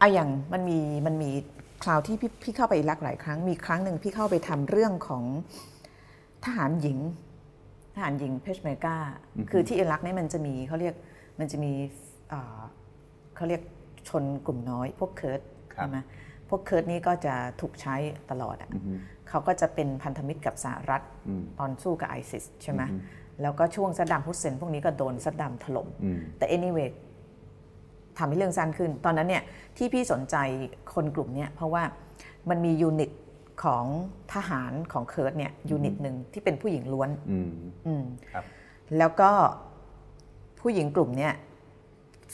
อะอย่างมันมีมันมีคราวที่พี่พี่เข้าไปอิรักหลายครั้ง มีครั้งหนึ่งพี่เข้าไปทำเรื่องของทหารหญิง ทหารหญิงเพชเมอร์กาคือที่อิรักเนี่ยมันจะมีเขาเรียกมันจะมีอ่าเขาเรียกชนกลุ่มน้อย พวกเคิร์ดครับใช่ไหมพวกเคิร์ดนี่ก็จะถูกใช้ตลอดอะอืมฮึเขาก็จะเป็นพันธมิตรกับสหรัฐอืมตอนสู้กับไอซิสใช่ไหมอือฮึแล้วก็ช่วงซัดดัมฮุสเซนพวกนี้ก็โดนซัดดัมถล่มอืมแต่ anyway ทำให้เรื่องสั้นขึ้น ตอนนั้นเนี่ยที่พี่สนใจคนกลุ่มเนี้ยเพราะว่ามันมี unit ของทหารของเคิร์ดเนี่ย unit หนึ่งที่เป็นผู้หญิงล้วนอืมอืมครับแล้วก็ผู้หญิงกลุ่มเนี้ย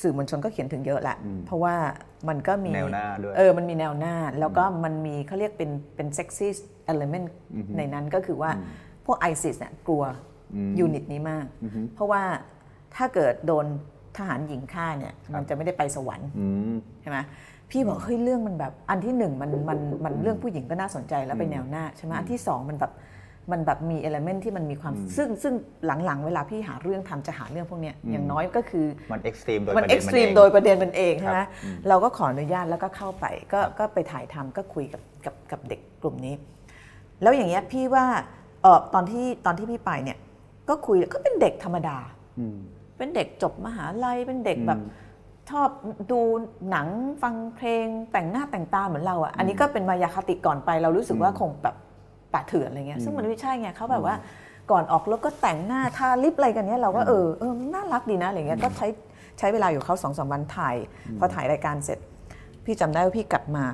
สื่อมวลชนก็เขียนถึงเยอะแหละ เพราะว่ามันก็มีแนวหน้าด้วยเออมันมีแนวหน้า แล้วก็มันมีเขาเรียกเป็นเป็น sexy element ในนั้นก็คือว่าพวกไอซิสเนี่ยกลัว unit นี้มาก เพราะว่าถ้าเกิดโดนทหารหญิงฆ่าเนี่ย มันจะไม่ได้ไปสวรรค์อืมใช่ไหม พี่บอกเฮ้ยเรื่องมันแบบอันที่หนึ่งมันมันมันเรื่องผู้หญิงก็น่าสนใจแล้วไปแนวหน้าใช่ไหมอันที่สองมันแบบมันแบบมี element ที่มันมีความซึ่งซึ่งหลังๆ เวลาพี่หาเรื่องทำจะหาเรื่องพวกเนี้ยอย่างน้อยก็คือมัน extreme โดยประเด็นมันเองประเด็นมันเองใช่ไหมครับอืมเราก็ขออนุญาตแล้วก็เข้าไปก็ก็ไปถ่ายทำก็คุยกับกับกับเด็กกลุ่มนี้ แล้วอย่างเงี้ยพี่ว่าเออตอนที่ตอนที่พี่ไปเนี่ยก็คุยก็เป็นเด็กธรรมดาอืมเป็นเด็กจบมหาลัยเป็นเด็กแบบ ชอบดูหนังฟังเพลงแต่งหน้าแต่งตาเหมือนเราอะอันนี้ก็เป็นมายาคติก่อนไปเรารู้สึกว่าคงแบบป่าเถื่อนอะไรเงี้ยซึ่งมันไม่ใช่ไงเขาแบบว่าก่อนออกรถก็แต่งหน้าทาลิปอะไรกันเนี้ยเราก็เออเออน่ารักดีนะอะไรเงี้ยก็ใช้ใช้เวลาอยู่เขาสองสามวันถ่าย พอถ่ายรายการเสร็จ พี่จำได้ว่าพี่กลับมา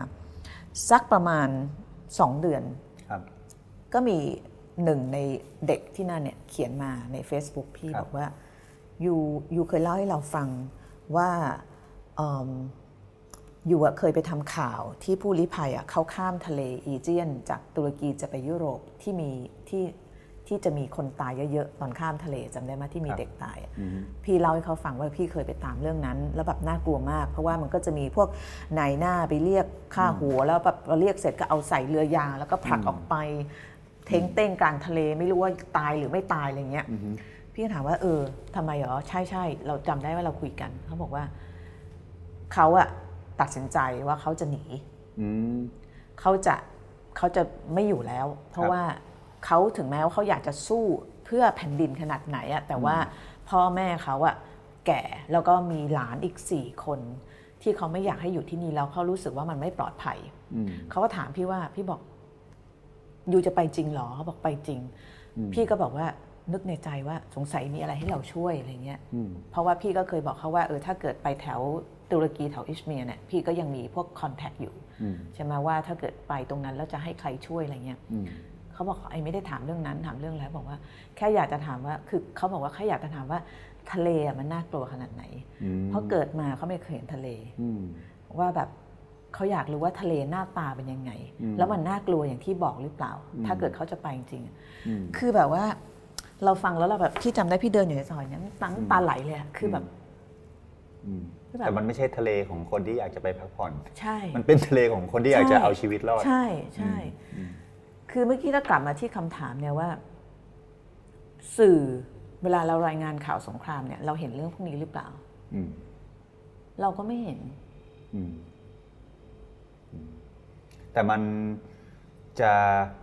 สักประมาณสองเดือนครับก็มีหนึ่งในเด็กที่นั่นเนี่ยเขียนมาใน Facebook พี่ครับบอกว่ายูยูเคยเล่าให้เราฟัง ว่าเอิ่มยูอะเคยไปทำข่าวที่ผู้ลี้ภัยอะเขาข้ามทะเลอีเจียน จากตุรกีจะไปยุโรปที่มีที่ที่จะมีคนตายเยอะๆตอนข้ามทะเลจำได้ไหมที่มีครับเด็กตายอะพี่เล่าให้เขาฟังว่าพี่เคยไปตามเรื่องนั้น แล้วแบบน่ากลัวมาก เพราะว่ามันก็จะมีพวกนายหน้าไปเรียกค่าหัว แล้วแบบพอเรียกเสร็จก็เอาใส่เรือยาง แล้วก็ผลักออกไป เท้งเต้งกลางทะเลไม่รู้ว่าตายหรือไม่ตายอะไรเงี้ย พี่ก็ถามว่า เออทำไมเหรอใช่ใช่เราจำได้ว่าเราคุยกัน เขาบอกว่าเขาอะตัดสินใจว่าเขาจะหนีอืมเขาจะเขาจะไม่อยู่แล้ว เพราะว่าเขาถึงแม้ว่าเขาอยากจะสู้เพื่อแผ่นดินขนาดไหนอะแต่ว่าพ่อแม่เขาอะแก่แล้วก็มีหลานอีกสี่คน ที่เขาไม่อยากให้อยู่ที่นี่แล้วเขารู้สึกว่ามันไม่ปลอดภัยอืมเขาก็ถามพี่ว่าพี่บอกยูจะไปจริงเหรอเขาบอกไปจริง พี่ก็บอกว่า นึกในใจว่าสงสัยมีอะไรให้เราช่วยอะไรเงี้ยอืมเพราะว่าพี่ก็เคยบอกเขาว่าเออถ้าเกิดไปแถวตุรกีแถวอิสเมียร์เนี่ยพี่ก็ยังมีพวกคอนแทคอยู่อืมใช่ไหมว่าถ้าเกิดไปตรงนั้นแล้วจะให้ใครช่วยอะไรเงี้ยอืมเขาบอกไอ้ไม่ได้ถามเรื่องนั้นถามเรื่องอะไรบอกว่าแค่อยากจะถามว่าคือเขาบอกว่าแค่อยากจะถามว่าทะเลอะมันน่ากลัวขนาดไหนอืมเพราะเกิดมาเขาไม่เคยเห็นทะเลอืมว่าแบบเขาอยากรู้ว่าทะเลหน้าตาเป็นยังไงอืมแล้วมันน่ากลัวอย่างที่บอกหรือเปล่าอืมถ้าเกิดเขาจะไปจริงๆอะอืมคือแบบว่า เราฟังแล้วเราแบบพี่จำได้พี่เดินอยู่ในซอยเนี้ยตั้งตาไหลเลยอะคือแบบ อืมคือแบบแต่มันไม่ใช่ทะเลของคนที่อยากจะไปพักผ่อน ใช่ มันเป็นทะเลของคนที่อยากจะใช่เอาชีวิตรอด ใช่ใช่อืมคือเมื่อกี้เรากลับมาที่คำถามเนี่ยว่า สื่อเวลาเรารายงานข่าวสงครามเนี่ย เราเห็นเรื่องพวกนี้หรือเปล่า อืมเราก็ไม่เห็น อืมอืมแต่มัน จะ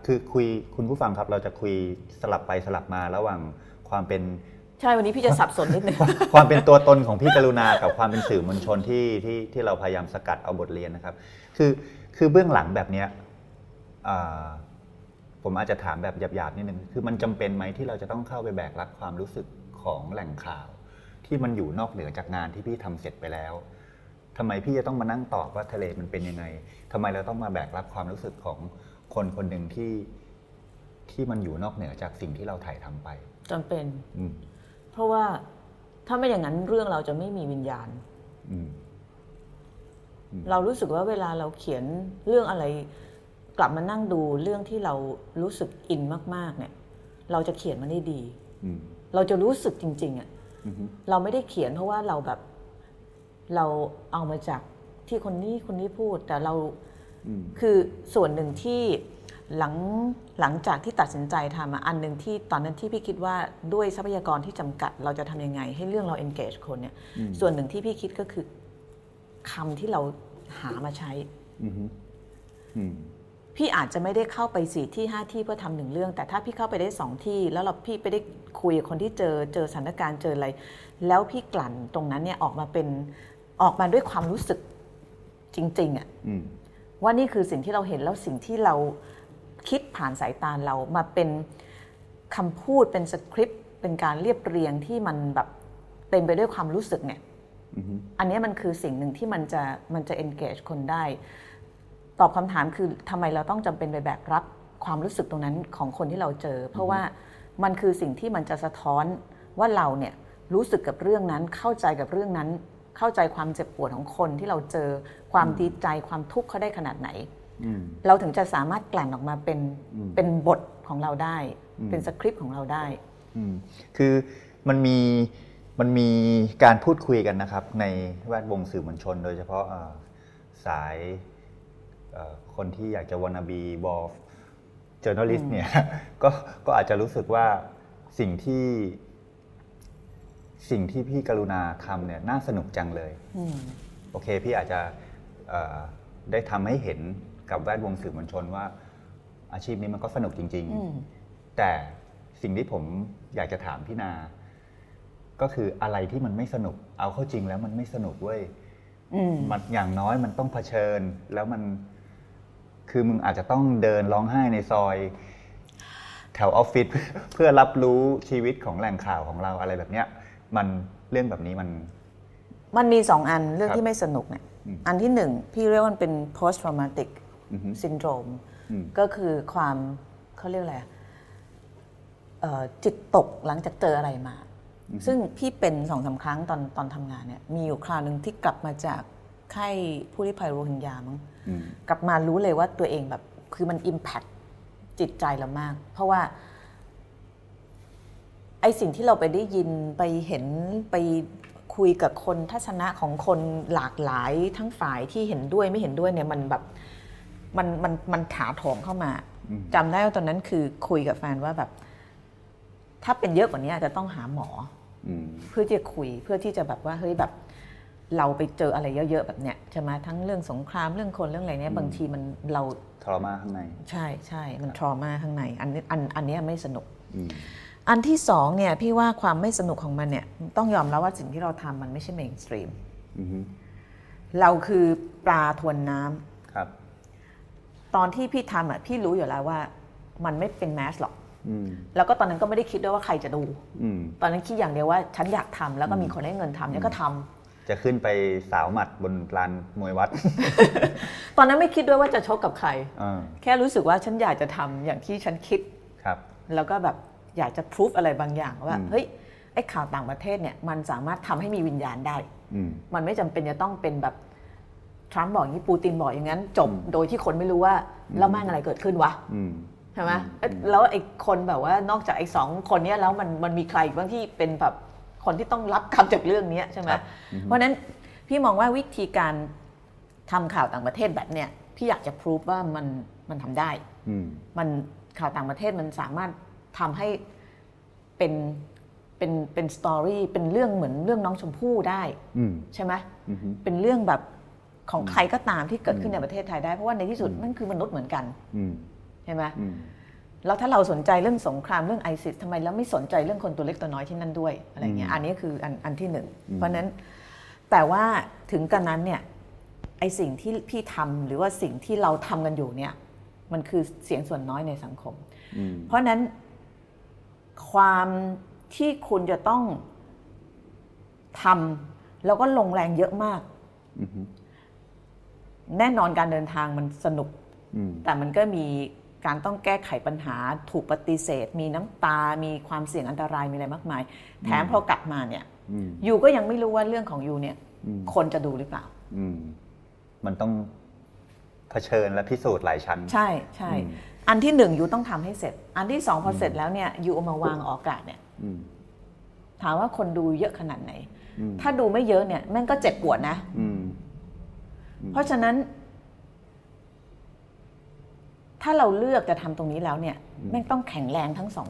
คือคุยคุณผู้ฟังครับ เราจะคุยสลับไปสลับมาระหว่างความเป็นใช่วันนี้พี่จะสับสนนิดนึงความเป็นตัวตนของพี่กรุณากับความเป็นสื่อมวลชนที่ที่ที่เราพยายามสกัดเอาบทเรียนนะครับ คือคือเบื้องหลังแบบเนี้ยอ่าผมอาจจะถามแบบหยาบๆนิดนึงคือมันจำเป็นไหมที่เราจะต้องเข้าไปแบกรับความรู้สึกของแหล่งข่าว ที่มันอยู่นอกเหนือจากงานที่พี่ทำเสร็จไปแล้วทำไมพี่จะต้องมานั่งตอบว่าทะเลมันเป็นยังไงทำไมเราต้องมาแบกรับความรู้สึกของ คนคนหนึ่งที่ที่มันอยู่นอกเหนือจากสิ่งที่เราถ่ายทำไปจำเป็น อืมเพราะว่าถ้าไม่อย่างนั้นเรื่องเราจะไม่มีวิญญาณอืมเรารู้สึกว่าเวลาเราเขียนเรื่องอะไร กลับมานั่งดูเรื่องที่เรารู้สึกอินมาก ๆ เนี่ย เราจะเขียนมันได้ดีอืมเราจะรู้สึกจริง ๆอะ่ะอืมเราไม่ได้เขียนเพราะว่าเราแบบ เราเอามาจากที่คนนี้คนนี้พูด แต่เราอืม คือส่วนหนึ่งที่หลังหลังจากที่ตัดสินใจทำอะอันหนึ่งที่ตอนนั้นที่พี่คิดว่าด้วยทรัพยากรที่จำกัด เราจะทำยังไง ให้เรื่องเรา engage คนเนี่ยส่วนหนึ่งที่พี่คิดก็คือคำที่เราหามาใช้อืมอืมพี่อาจจะไม่ได้เข้าไปสี่ที่ห้าที่เพื่อทำหนึ่งเรื่อง แต่ถ้าพี่เข้าไปได้สองที่ แล้วเราพี่ไปได้คุยกับคนที่เจอเจอสถานการณ์เจออะไร แล้วพี่กลั่นตรงนั้นเนี่ยออกมาเป็นออกมาด้วยความรู้สึกจริง ๆอะอืม ว่านี่คือสิ่งที่เราเห็นแล้วสิ่งที่เราคิดผ่านสายตาเรามาเป็นคำพูดเป็นสคริปต์เป็นการเรียบเรียงที่มันแบบเต็มไปด้วยความรู้สึกเนี่ยอืมอันนี้มันคือสิ่งหนึ่งที่มันจะมันจะ engage คนได้ ตอบคำถามคือทำไมเราต้องจำเป็นไปแบกรับความรู้สึกตรงนั้นของคนที่เราเจอ เพราะว่ามันคือสิ่งที่มันจะสะท้อนว่าเราเนี่ยรู้สึกกับเรื่องนั้นเข้าใจกับเรื่องนั้น เข้าใจความเจ็บปวดของคนที่เราเจอความดีใจความทุกข์เขาได้ขนาดไหนอืมเราถึงจะสามารถกลั่นออกมาเป็นอืมเป็นบทของเราได้อืมเป็นสคริปต์ของเราได้อืมคือมันมีมันมีการพูดคุยกันนะครับ ในแวดวงสื่อมวลชน โดยเฉพาะเอ่อสายเอ่อคนที่อยากจะว a น n บีบอ journalist เนี่ยก็ก็อาจจะรู้สึกว่าสิ่งที่ สิ่งที่พี่กรุณาทำเนี่ยน่าสนุกจังเลย อืม โอเค พี่อาจจะเอ่อได้ทำให้เห็นกับแวดวงสื่อมวลชนว่าอาชีพนี้มันก็สนุกจริง อืม ๆ แต่สิ่งที่ผมอยากจะถามพี่นา ก็คืออะไรที่มันไม่สนุก เอาเข้าจริงแล้วมันไม่สนุกเว้ย อืม มันอย่างน้อยมันต้องเผชิญแล้วมัน คือมึงอาจจะต้องเดินร้องไห้ในซอย แถวออฟฟิศ เพื่อรับรู้ชีวิตของแหล่งข่าวของเราอะไรแบบเนี้ย มันเรื่องแบบนี้มัน มันมีสองอันเรื่องครับที่ไม่สนุกเนี่ยอืมอันที่หนึ่งพี่เรียกว่ามันเป็น post traumatic อือฮึ syndrome อืมก็คือความเขาเรียกอะไรอะเอ่อจิตตกหลังจากเจออะไรมา ซึ่งพี่เป็นสองสาครั้งตอนตอนทำงานเนี่ยมีอยู่คราวหนึ่งที่กลับมาจากค่ายผู้ลี้ภัยโรฮิงญามั้งอืมกลับมารู้เลยว่าตัวเองแบบคือมัน impact จิตใจเรามาก เพราะว่า ไอสิ่งที่เราไปได้ยินไปเห็นไปคุยกับคนทัศนะของคนหลากหลายทั้งฝ่ายที่เห็นด้วยไม่เห็นด้วยเนี่ยมันแบบมันมันมันถาโถมเข้ามาอืมจำได้ว่าตอนนั้นคือคุยกับแฟนว่าแบบ ถ้าเป็นเยอะกว่านี้อาจจะต้องหาหมออืมเพื่อที่จะคุยเพื่อที่จะแบบว่าเฮ้ยแบบ เราไปเจออะไรเยอะๆแบบเนี้ยใช่ไหมทั้งเรื่องสงครามเรื่องคนเรื่องอะไรเนี้ยบางทีมันเราทรมานข้างใน ใช่ใช่มันทรมาข้างใน อันนี้อันอันเนี้ยไม่สนุก อืมอันที่สองเนี่ยพี่ว่าความไม่สนุกของมันเนี่ยต้องยอมรับว่าสิ่งที่เราทำมันไม่ใช่เมนสตรีมอือฮึเราคือปลาทวนน้ำครับ ตอนที่พี่ทำอะพี่รู้อยู่แล้วว่า มันไม่เป็นแมสหรอกอืมแล้วก็ตอนนั้นก็ไม่ได้คิดด้วยว่าใครจะดูอืมตอนนั้นคิดอย่างเดียวว่า ฉันอยากทำแล้วก็มีคนให้เงินทำเนี่ยก็ทำจะขึ้นไปสาวหมัดบนลานมวยวัด ตอนนั้นไม่คิดด้วยว่าจะชกกับใครอ่าแค่รู้สึกว่าฉันอยากจะทำอย่างที่ฉันคิดครับ แล้วก็แบบ อยากจะพิสูจอะไรบางอย่างว่าอืมเฮ้ยไอ้ข่าวต่างประเทศเนี่ยมันสามารถทำให้มีวิญญาณได้อืมมันไม่จำเป็นจะต้องเป็นแบบทรัมป์บอกอย่างนี้ปูตินบอกอย่างนั้น จบโดยที่คนไม่รู้ว่าแล้วแม่งอะไรเกิดขึ้นวะอืมใช่ไหมเอ๊ะแล้วไอ้คนแบบว่านอกจากไอ้สองคนเนี้ยแล้วมันมันมีใครอีกบ้างที่เป็นแบบคนที่ต้องรับคำจากเรื่องเนี้ยใช่ไหมครับเพราะฉะนั้นพี่มองว่าวิธีการทำข่าวต่างประเทศแบบเนี้ยพี่อยากจะพิสูจว่ามันมันทำได้อืมมันข่าวต่างประเทศมันสามารถ ทำให้เป็นเป็นเป็นสตอรี่เป็นเรื่องเหมือนเรื่องน้องชมพู่ได้อืม ใช่ไหมอือฮึ เป็นเรื่องแบบของใครก็ตามที่เกิดขึ้นในประเทศไทยได้เพราะว่าในที่สุดมันคือมนุษย์เหมือนกันอืมใช่ไหมอืมแล้วถ้าเราสนใจเรื่องสงครามเรื่องไอซิสทำไมเราไม่สนใจเรื่องคนตัวเล็กตัวน้อยที่นั่นด้วยอะไรเงี้ยอันนี้คืออันอันที่หนึ่งเพราะฉะนั้นแต่ว่าถึงกันนั้นเนี่ยไอสิ่งที่พี่ทำหรือว่าสิ่งที่เราทำกันอยู่เนี่ยมันคือเสียงส่วนน้อยในสังคม อืม เพราะฉะนั้น ความที่คุณจะต้องทำแล้วก็ลงแรงเยอะมากอือฮึแน่นอนการเดินทางมันสนุกอืมแต่มันก็มีการต้องแก้ไขปัญหาถูกปฏิเสธ มีน้ำตา มีความเสี่ยงอันตรายมีอะไรมากมาย แถมพอกลับมาเนี่ยอืมยูก็ยังไม่รู้ว่าเรื่องของยูเนี่ยอืมคนจะดูหรือเปล่าอืมมันต้องเผชิญและพิสูจน์หลายชั้น ใช่ใช่อืม อันที่หนึ่งยูต้องทำให้เสร็จ อันที่สองพอเสร็จแล้วเนี่ยยูเอามาวางออกอากาศเนี่ยอืมถามว่าคนดูเยอะขนาดไหนอืมถ้าดูไม่เยอะเนี่ยแม่งก็เจ็บปวดนะอืมเพราะฉะนั้น ถ้าเราเลือกจะทำตรงนี้แล้วเนี่ยแม่งต้องแข็งแรงทั้งสอง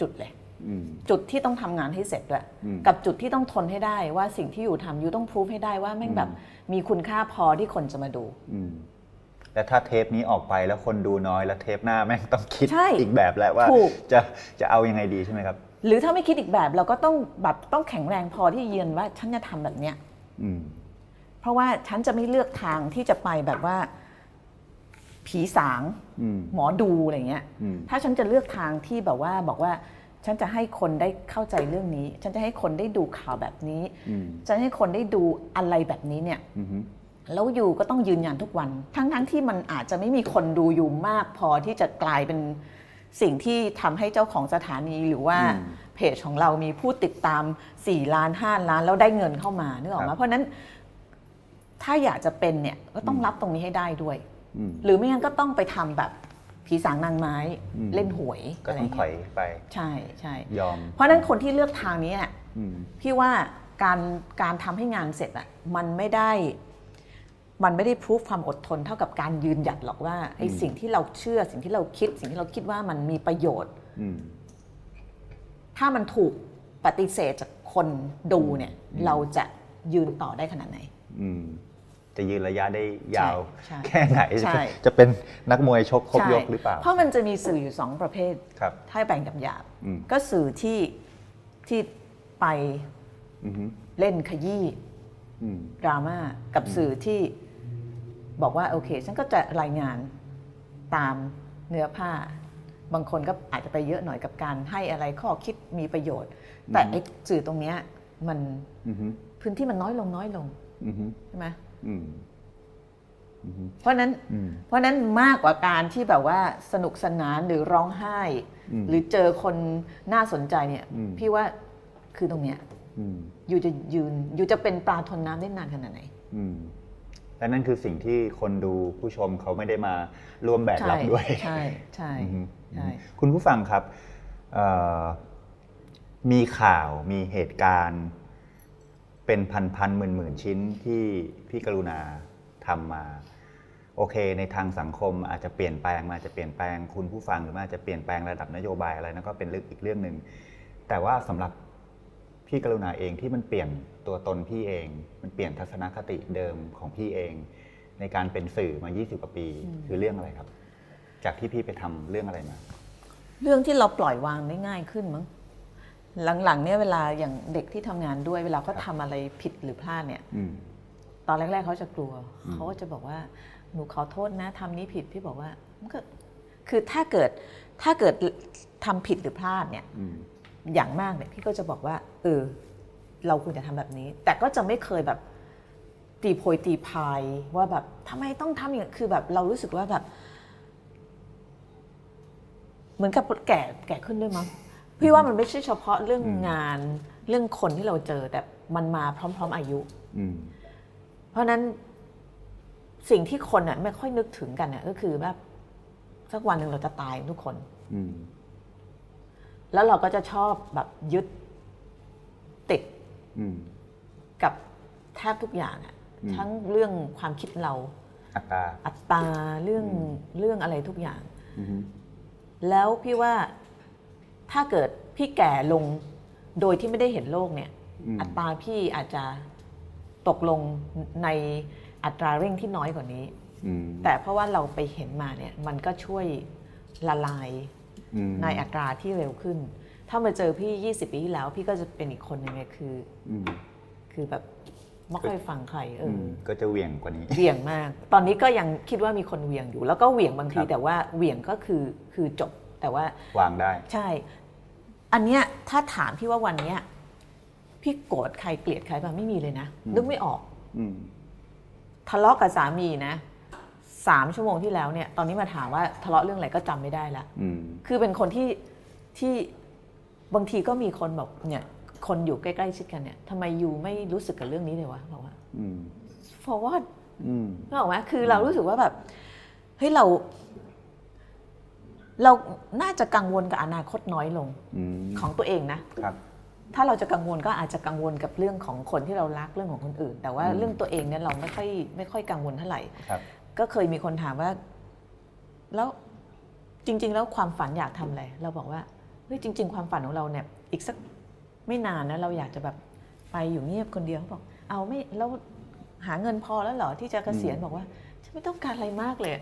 จุดเลยอืมจุดที่ต้องทำงานให้เสร็จด้วยอืมกับจุดที่ต้องทนให้ได้ว่าสิ่งที่อยู่ทำอยู่ต้องพูฟให้ได้ว่าแม่งแบบมีคุณค่าพอที่คนจะมาดู อืมแต่ถ้าเทปนี้ออกไปแล้วคนดูน้อยแล้วเทปหน้าแม่งต้องคิดใช่อีกแบบแหละว่าถูกจะจะเอายังไงดีใช่ไหมครับ หรือถ้าไม่คิดอีกแบบเราก็ต้องแบบต้องแข็งแรงพอที่ยืนว่าฉันจะทำแบบเนี้ยอืมเพราะว่าฉันจะไม่เลือกทางที่จะไปแบบว่า ผีสางอืมหมอดูอะไรเงี้ยอืมถ้าฉันจะเลือกทางที่แบบว่าบอกว่าฉันจะให้คนได้เข้าใจเรื่องนี้ ฉันจะให้คนได้ดูข่าวแบบนี้อืมฉันให้คนได้ดูอะไรแบบนี้เนี่ยอืม แล้วอยู่ก็ต้องยืนยันทุกวัน ทั้งทั้งที่มันอาจจะไม่มีคนดูอยู่มากพอที่จะกลายเป็นสิ่งที่ทำให้เจ้าของสถานีหรือว่าเพจของเรามีผู้ติดตาม 4 ล้าน 5 ล้าน แล้วได้เงินเข้ามานึกออกไหมเพราะฉะนั้นถ้าอยากจะเป็นเนี่ยก็ต้องรับตรงนี้ให้ได้ด้วยอืมหรือไม่งั้นก็ต้องไปทำแบบผีสางนางไม้อืมเล่นหวยก็อะไรต้องถเงี้อยยไป ใช่ใช่ยอม เพราะฉะนั้นคนที่เลือกทางนี้น่ะอืมพี่ว่าการการทำให้งานเสร็จอะมันไม่ได้ มันไม่ได้พิสูจความอดทนเท่ากับการยืนหยัดหรอกว่าไอ้สิ่งที่เราเชื่อสิ่งที่เราคิด สิ่งที่เราคิดว่ามันมีประโยชน์อืมถ้ามันถูกปฏิเสธจากคนดูเนี่ย เราจะยืนต่อได้ขนาดไหนอืมจะยืนระยะได้ยาวใช่แค่ไหนใช่จะเป็นนักมวยชกครบใช่ยกหรือเปล่า เพราะมันจะมีสื่ออยู่สองประเภทครับถ้าให้แบ่งหยาบอืมๆก็สื่อที่ที่ไปอืมเล่นขยี้อืมดราม่ากับสื่อที่ บอกว่าโอเค ฉันก็จะรายงานตามเนื้อผ้า บางคนก็อาจจะไปเยอะหน่อยกับการให้อะไรข้อคิดมีประโยชน์ แต่ไอ้สื่อตรงเนี้ยมันอืมพื้นที่มันน้อยลงน้อยลงอืมใช่ไหมอืมเพราะฉะนั้นอืมเพราะฉะนั้นมากกว่าการที่แบบว่าสนุกสนานหรือร้องไห้อืมหรือเจอคนน่าสนใจเนี่ยอืมพี่ว่าคือตรงเนี้ยอืมอยู่จะยืนอยู่จะเป็นปลาทนน้ำได้นานขนาดไหนอืม และนั่นคือสิ่งที่คนดูผู้ชมเขาไม่ได้มาร่วมแบกรับด้วย ใช่ใช่อืมใช่คุณผู้ฟังครับเอ่อมีข่าวมีเหตุการณ์ เป็นพันพันหมื่นหมื่นชิ้นที่พี่กรุณาทำมา โอเค ในทางสังคมอาจจะเปลี่ยนแปลงมาอาจจะเปลี่ยนแปลงคุณผู้ฟังหรือมันอาจจะเปลี่ยนแปลงระดับนโยบายอะไรนั่นก็เป็นเรื่องอีกเรื่องหนึ่งแต่ว่าสำหรับ พี่กรุณาเองที่มันเปลี่ยนตัวตนพี่เอง มันเปลี่ยนทัศนคติเดิมของพี่เอง ในการเป็นสื่อมา 20 กว่าปี คือเรื่องอะไรครับ จากที่พี่ไปทำเรื่องอะไรมา เรื่องที่เราปล่อยวางได้ง่ายขึ้นมั้ง หลังๆ เนี่ยเวลาอย่างเด็กที่ทำงานด้วยเวลาเขาทำอะไรผิดหรือพลาดเนี่ยอืมตอนแรก ๆเขาจะกลัว เขาก็จะบอกว่าหนูขอโทษนะทำนี้ผิดพี่บอกว่ามันก็คือถ้าเกิดถ้าเกิดทำผิดหรือพลาดเนี่ย อืมอย่างมากเนี่ยพี่ก็จะบอกว่าเออเราควรจะทำแบบนี้ แต่ก็จะไม่เคยแบบตีโพยตีพายว่าแบบทำไมต้องทำอย่างคือแบบเรารู้สึกว่าแบบ เหมือนกับแก่แก่ขึ้นด้วยมั้งพี่ว่ามันไม่ใช่เฉพาะเรื่องงานเรื่องคนที่เราเจอแต่มันมาพร้อม ๆ อายุอืมเพราะฉะนั้นสิ่งที่คนอะไม่ค่อยนึกถึงกันเนี่ยก็คือแบบสักวันหนึ่งเราจะตายทุกคนอืม แล้วเราก็จะชอบแบบยึดติดอืมกับแทบทุกอย่างอะอืมทั้งเรื่องความคิดเรา อัตราอัตราเรื่องเรื่องอะไรทุกอย่างอืมแล้วพี่ว่าถ้าเกิดพี่แก่ลงโดยที่ไม่ได้เห็นโลกเนี่ยอืมอัตราพี่อาจจะตกลงในอัตราเร่งที่น้อยกว่านี้อืมแต่เพราะว่าเราไปเห็นมาเนี่ย มันก็ช่วยละลายอืม ในอัตราที่เร็วขึ้น ถ้ามาเจอพี่ 20 ปีที่แล้ว พี่ก็จะเป็นอีกคนหนึ่งไงคืออืมคือแบบไม่ค่อยฟังใครเออือมก็จะเหวี่ยงกว่านี้เหวี่ยงมาก ตอนนี้ก็ยังคิดว่ามีคนเหวี่ยงอยู่ แล้วก็เหวี่ยงบางทีครับแต่ว่าเหวี่ยงก็คือคือจบแต่ว่าวางได้ ใช่ อันเนี้ยถ้าถามพี่ว่าวันเนี้ยพี่โกรธใครเกลียดใครป่ะไม่มีเลยนะนึกไม่ออกอืมทะเลาะกับสามีนะ สามชั่วโมงที่แล้วเนี่ย ตอนนี้มาถามว่าทะเลาะเรื่องอะไรก็จำไม่ได้ละอืมคือเป็นคนที่ที่บางทีก็มีคนบอกเนี่ย คนอยู่ใกล้ๆชิดกันเนี่ยทำไมยูไม่รู้สึกกับเรื่องนี้เลยวะบอกว่าอืม for what อืมนึกออกไหมคือเรารู้สึกว่าแบบเฮ้ยเรา เราน่าจะกังวลกับอนาคตน้อยลงอืมของตัวเองนะครับถ้าเราจะกังวลก็อาจจะกังวลกับเรื่องของคนที่เรารักเรื่องของคนอื่น แต่ว่าอืมเรื่องตัวเองเนี่ยเราไม่ค่อยไม่ค่อยกังวลเท่าไหร่ครับ ก็เคยมีคนถามว่า แล้วจริง ๆ แล้วความฝันอยากทำอะไรเราบอกว่าเฮ้ยจริง ๆ ความฝันของเราเนี่ย อีกสักไม่นานนะเราอยากจะแบบไปอยู่เงียบคนเดียวเขาบอก เอาไม่แล้วหาเงินพอแล้วเหรอที่จะเกษียณบอกว่าฉันไม่ต้องการอะไรมากเลย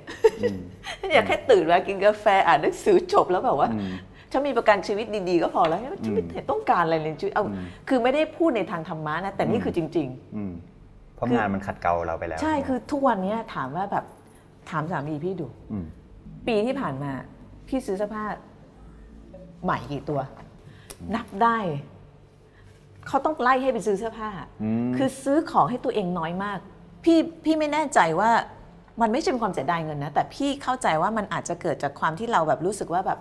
อืมฉันอยากแค่ตื่นมากินกาแฟอ่านหนังสือจบแล้วแบบว่าอืมฉันมีประกันชีวิตดีๆก็พอแล้วฉันไม่เห็นต้องการอะไรเลยในชีวิตเอาอืมคือไม่ได้พูดในทางธรรมะนะแต่นี่คือจริงอืม เพราะคืองานมันขัดเกลาเราไปแล้วๆใช่คือทุกวันนี้ถามว่าแบบถามสามีพี่ดูอืมปีที่ผ่านมา พี่ซื้อเสื้อผ้าใหม่กี่ตัว นับได้ เขาต้องไล่ให้ไปซื้อเสื้อผ้าอืมคือซื้อของให้ตัวเองน้อยมาก พี่พี่ไม่แน่ใจว่ามันไม่ใช่เป็นความเสียดายเงินนะ แต่พี่เข้าใจว่ามันอาจจะเกิดจากความที่เราแบบรู้สึกว่าแบบ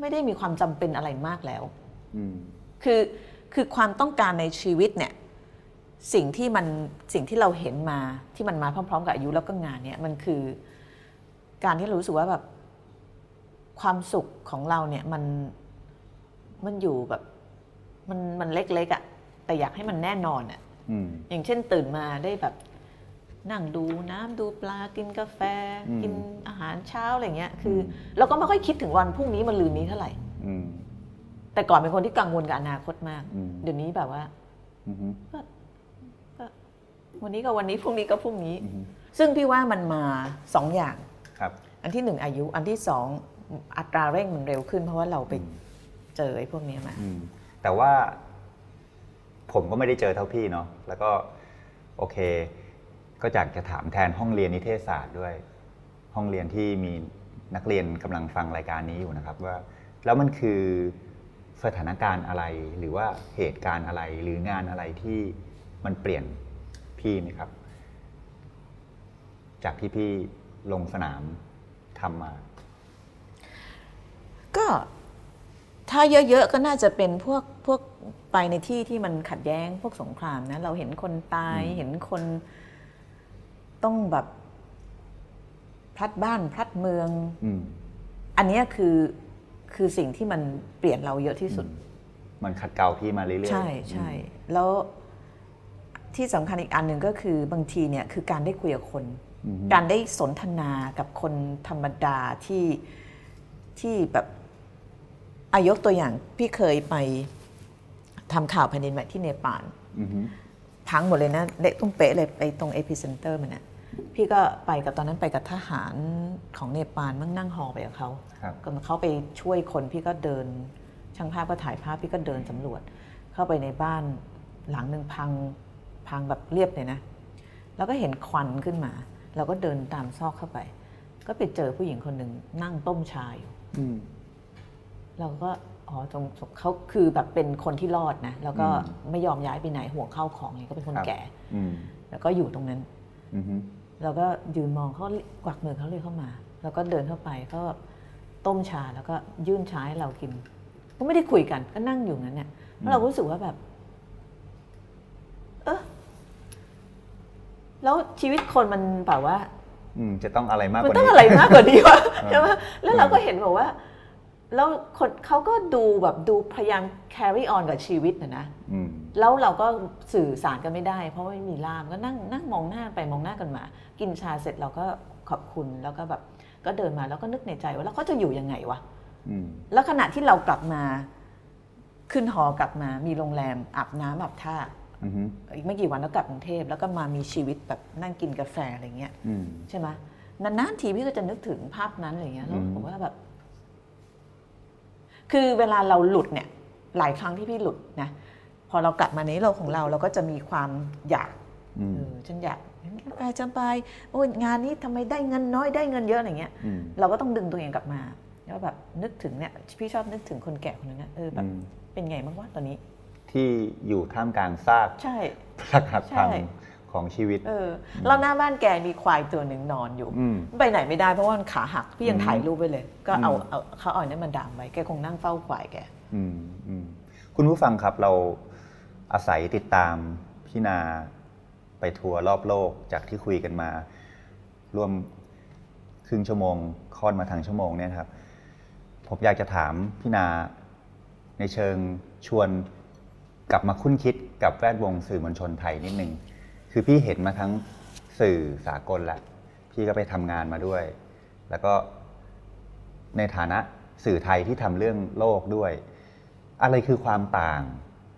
ไม่ได้มีความจำเป็นอะไรมากแล้วอืมคือคือความต้องการในชีวิตเนี่ย สิ่งที่มันสิ่งที่เราเห็นมาที่มันมาพร้อม ๆ กับอายุแล้วก็งานเนี่ยมันคือ การที่เรารู้สึกว่าแบบความสุขของเราเนี่ยมันมันอยู่แบบมันมันเล็กๆอะ่ะแต่อยากให้มันแน่นอนอะ่ะอืมอย่างเช่นตื่นมาได้แบบนั่งดูน้ำดูปลากินกาแฟอืมกินอาหารเช้าอะไรเงี้ยคืออเราก็ไม่ค่อยคิดถึงวันพรุ่งนี้มันลืนนี้เท่าไหร่อืมแต่ก่อนเป็นคนที่กังวลกับอนาคตมากอืมเดี๋ยวนี้แบบว่าอืม วันนี้ก็วันนี้พรุ่งนี้ก็พรุ่งนี้อืมซึ่งพี่ว่ามันมาสองอย่างครับ อันที่หนึ่งอายุอันที่สองอัตราเร่งมันเร็วขึ้น เพราะว่าเราไปเจอไอ้พวกเนี้ยมาอืมแต่ว่า ผมก็ไม่ได้เจอเท่าพี่เนาะแล้วก็โอเค ก็อยากจะถามแทนห้องเรียนนิเทศศาสตร์ด้วย ห้องเรียนที่มีนักเรียนกำลังฟังรายการนี้อยู่นะครับว่า แล้วมันคือสถานการณ์อะไรหรือว่าเหตุการณ์อะไรหรืองานอะไรที่มันเปลี่ยน พี่ไหมครับ จากที่พี่ลงสนามทำมา ก็ถ้าเยอะๆก็น่าจะเป็นพวกพวกไปในที่ที่มันขัดแย้งพวกสงครามนะ เราเห็นคนตายอืมเห็นคนต้องแบบพลัดบ้านพลัดเมืองอืมอันเนี้ยคือคือสิ่งที่มันเปลี่ยนเราเยอะที่สุด มันขัดเกลาพี่มาเรื่อยๆ ใช่ใช่แล้ว ที่สำคัญอีกอันหนึ่งก็คือบางทีเนี่ยคือการได้คุยกับคนอืมการได้สนทนากับคนธรรมดาที่ที่แบบอายกตัวอย่างพี่เคยไปทำข่าวแผ่นดินไหวที่เนปาลอือฮึพังหมดเลยนะเละตุ้มเป๊ะเลยไปตรงเอพิเซนเตอร์มันน่ะพี่ก็ไปกับตอนนั้นไปกับทหารของเนปาลมั่งนั่งฮอไปกับเขาครับก็เขาไปช่วยคนพี่ก็เดิน ช่างภาพก็ถ่ายภาพพี่ก็เดินสำรวจ เข้าไปในบ้านหลังหนึ่งพัง พังแบบเรียบเลยนะ แล้วก็เห็นควันขึ้นมา เราก็เดินตามซอกเข้าไป ก็ไปเจอผู้หญิงคนหนึ่งนั่งต้มชาอยู่อืมเราก็อ๋อตรงเขาคือแบบเป็นคนที่รอดนะ แล้วก็อืมไม่ยอมย้ายไปไหนห่วงข้าวของไงก็เป็นคนครับแก่อืมแล้วก็อยู่ตรงนั้นอือฮึเราก็ยืนมองเขากวักมือเขาเลยเข้ามา แล้วก็เดินเข้าไปก็ต้มชาแล้วก็ยื่นชาให้เรากิน ก็ไม่ได้คุยกันก็นั่งอยู่นั้นเนี่ยแล้วเราก็รู้สึกว่าแบบ เออ แล้วชีวิตคนมันแบบว่าอืมจะต้องอะไรมากกมันว่าต้องนี้อะไรมากกว่านี้วะเออใช่ไหมแล้วเราก็เห็นบอกว่า แล้วคนเขาก็ดูแบบดูพยายาม carry on กับชีวิตนะนะอืมแล้วเราก็สื่อสารกันไม่ได้ เพราะว่าไม่มีล่ามก็นั่งนั่งมองหน้าไปมองหน้ากันมา กินชาเสร็จเราก็ขอบคุณแล้วก็แบบก็เดินมาแล้วก็นึกในใจว่าแล้วเขาจะอยู่ยังไงวะอืมแล้วขณะที่เรากลับมา ขึ้นหอกลับมา มีโรงแรมอาบน้ำอาบท่า อือฮึอีกไม่กี่วันแล้วกลับกรุงเทพแล้วก็มามีชีวิตแบบนั่งกินกาแฟอะไรเงี้ยอืมใช่ไหมนานๆทีพี่ก็จะนึกถึงภาพนั้นอะไรเงี้ยแล้วอืมผมว่าแบบ คือเวลาเราหลุดเนี่ย หลายครั้งที่พี่หลุดนะพอเรากลับมาในโลกของเราเราก็จะมีความอยากอืมเออฉันอยากไปจำไปโอ้ยงานนี้ทำไมได้เงินน้อยได้เงินเยอะอะไรเงี้ยอืมเราก็ต้องดึงตัวเองกลับมาแล้วแบบนึกถึงเนี่ยพี่ชอบนึกถึงคนแก่คนนั้นนะเออแบบอืมเป็นไงบ้างวะตอนนี้ ที่อยู่ท่ามกลางซากใช่พลักหักพังใช่ของชีวิต เออแล้วหน้าบ้านแกมีควายตัวหนึ่งนอนอยู่อืมไปไหนไม่ได้เพราะว่ามันขาหักพี่ยังอืมถ่ายรูปไว้เลย ก็เอาอืมเอาเขาเอาอนนั้นมาดามไว้แกคงนั่งเฝ้าควายแกอืมอืมคุณผู้ฟังครับเราอาศัยติดตามพี่นาไปทัวร์รอบโลกจากที่คุยกันมา ร่วมครึ่งชั่วโมงค่อนมาทางชั่วโมงเนี่ยครับ ผมอยากจะถามพี่นาในเชิงชวน กลับมาคุ้นคิดกับแวดวงสื่อมวลชนไทยนิดนึง คือพี่เห็นมาทั้งสื่อสากลแหละพี่ก็ไปทำงานมาด้วย แล้วก็ในฐานะสื่อไทยที่ทำเรื่องโลกด้วย อะไรคือความต่าง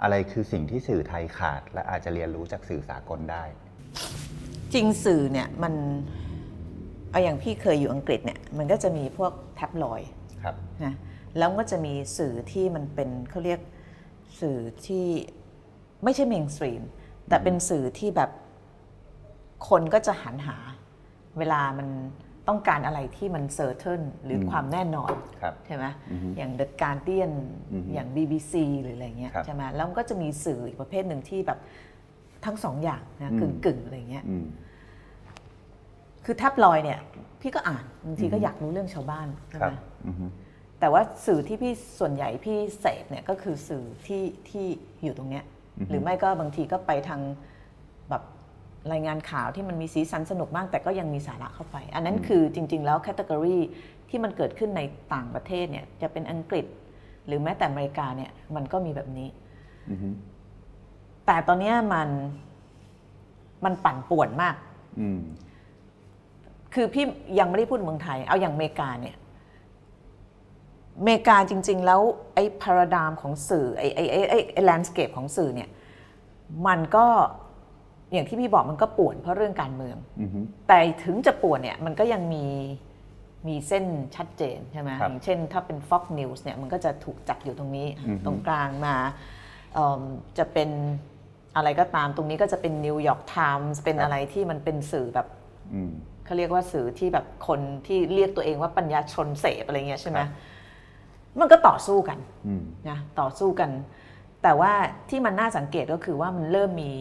อะไรคือสิ่งที่สื่อไทยขาด และอาจจะเรียนรู้จากสื่อสากลได้ จริงสื่อเนี่ยมันเอาอย่างพี่เคยอยู่อังกฤษเนี่ยมันก็จะมีพวกแท็บลอยด์ครับนะแล้วก็จะมีสื่อที่มันเป็นเขาเรียก สื่อที่ไม่ใช่ mainstream แต่เป็นสื่อที่แบบคนก็จะหันหา เวลามันต้องการอะไรที่มัน certain หรืออมความแน่นอนครับใช่ไหมอือฮึอย่าง The Guardian อือฮึอย่าง BBC หรืออะไรเงี้ยครับใช่ไหมแล้วมันก็จะมีสื่ออีกประเภทหนึ่งที่แบบทั้งสองอย่างนะอืกึ่มงกึ่งๆอะไรเงี้ยอืมคือแท็บลอยด์เนี่ย พี่ก็อ่านบางทีก็อยากรู้เรื่องชาวบ้านใช่ครัไหบมอือฮึ แต่ว่าสื่อที่พี่ส่วนใหญ่พี่เสพเนี่ยก็คือสื่อที่ที่อยู่ตรงเนี้ยอือฮึหรือไม่ก็บางทีก็ไปทางแบบรายงานข่าวที่มันมีสีสันสนุกมาก แต่ก็ยังมีสาระเข้าไป อันนั้นคือจริง ๆ แล้วแคตตากรีที่มันเกิดขึ้นในต่างประเทศเนี่ยจะเป็นอังกฤษ หรือแม้แต่อเมริกาเนี่ยมันก็มีแบบนี้อือฮึแต่ตอนเนี้ยมันมันปั่นป่วนมากอืมคือพี่ยังไม่ได้พูดเมืองไทย เอาอย่างอเมริกาเนี่ย อเมริกาจริง ๆ แล้วไอ้พาราดามของสื่อไอ้ไอ้ไอ้ไอ้ไอ้แลนด์สเคปของสื่อเนี่ยมันก็อย่างที่พี่บอกมันก็ป่วนเพราะเรื่องการเมืองอือฮึแต่ถึงจะป่วนเนี่ยมันก็ยังมีมีเส้นชัดเจนใช่ไหมครับอย่างเช่นถ้าเป็น Fox News เนี่ยมันก็จะถูกจัดอยู่ตรงนี้อือฮึตรงกลางมาเอิ่มจะเป็นอะไรก็ตามตรงนี้ก็จะเป็นนิวยอร์กไทมส์เป็นอะไรที่มันเป็นสื่อแบบอืมเขาเรียกว่าสื่อที่แบบคนที่เรียกตัวเองว่าปัญญาชนเสพอะไรเงี้ยใช่ไหมครับ มันก็ต่อสู้กันอืมนะต่อสู้กัน แต่ว่าที่มันน่าสังเกตก็คือว่ามันเริ่มมี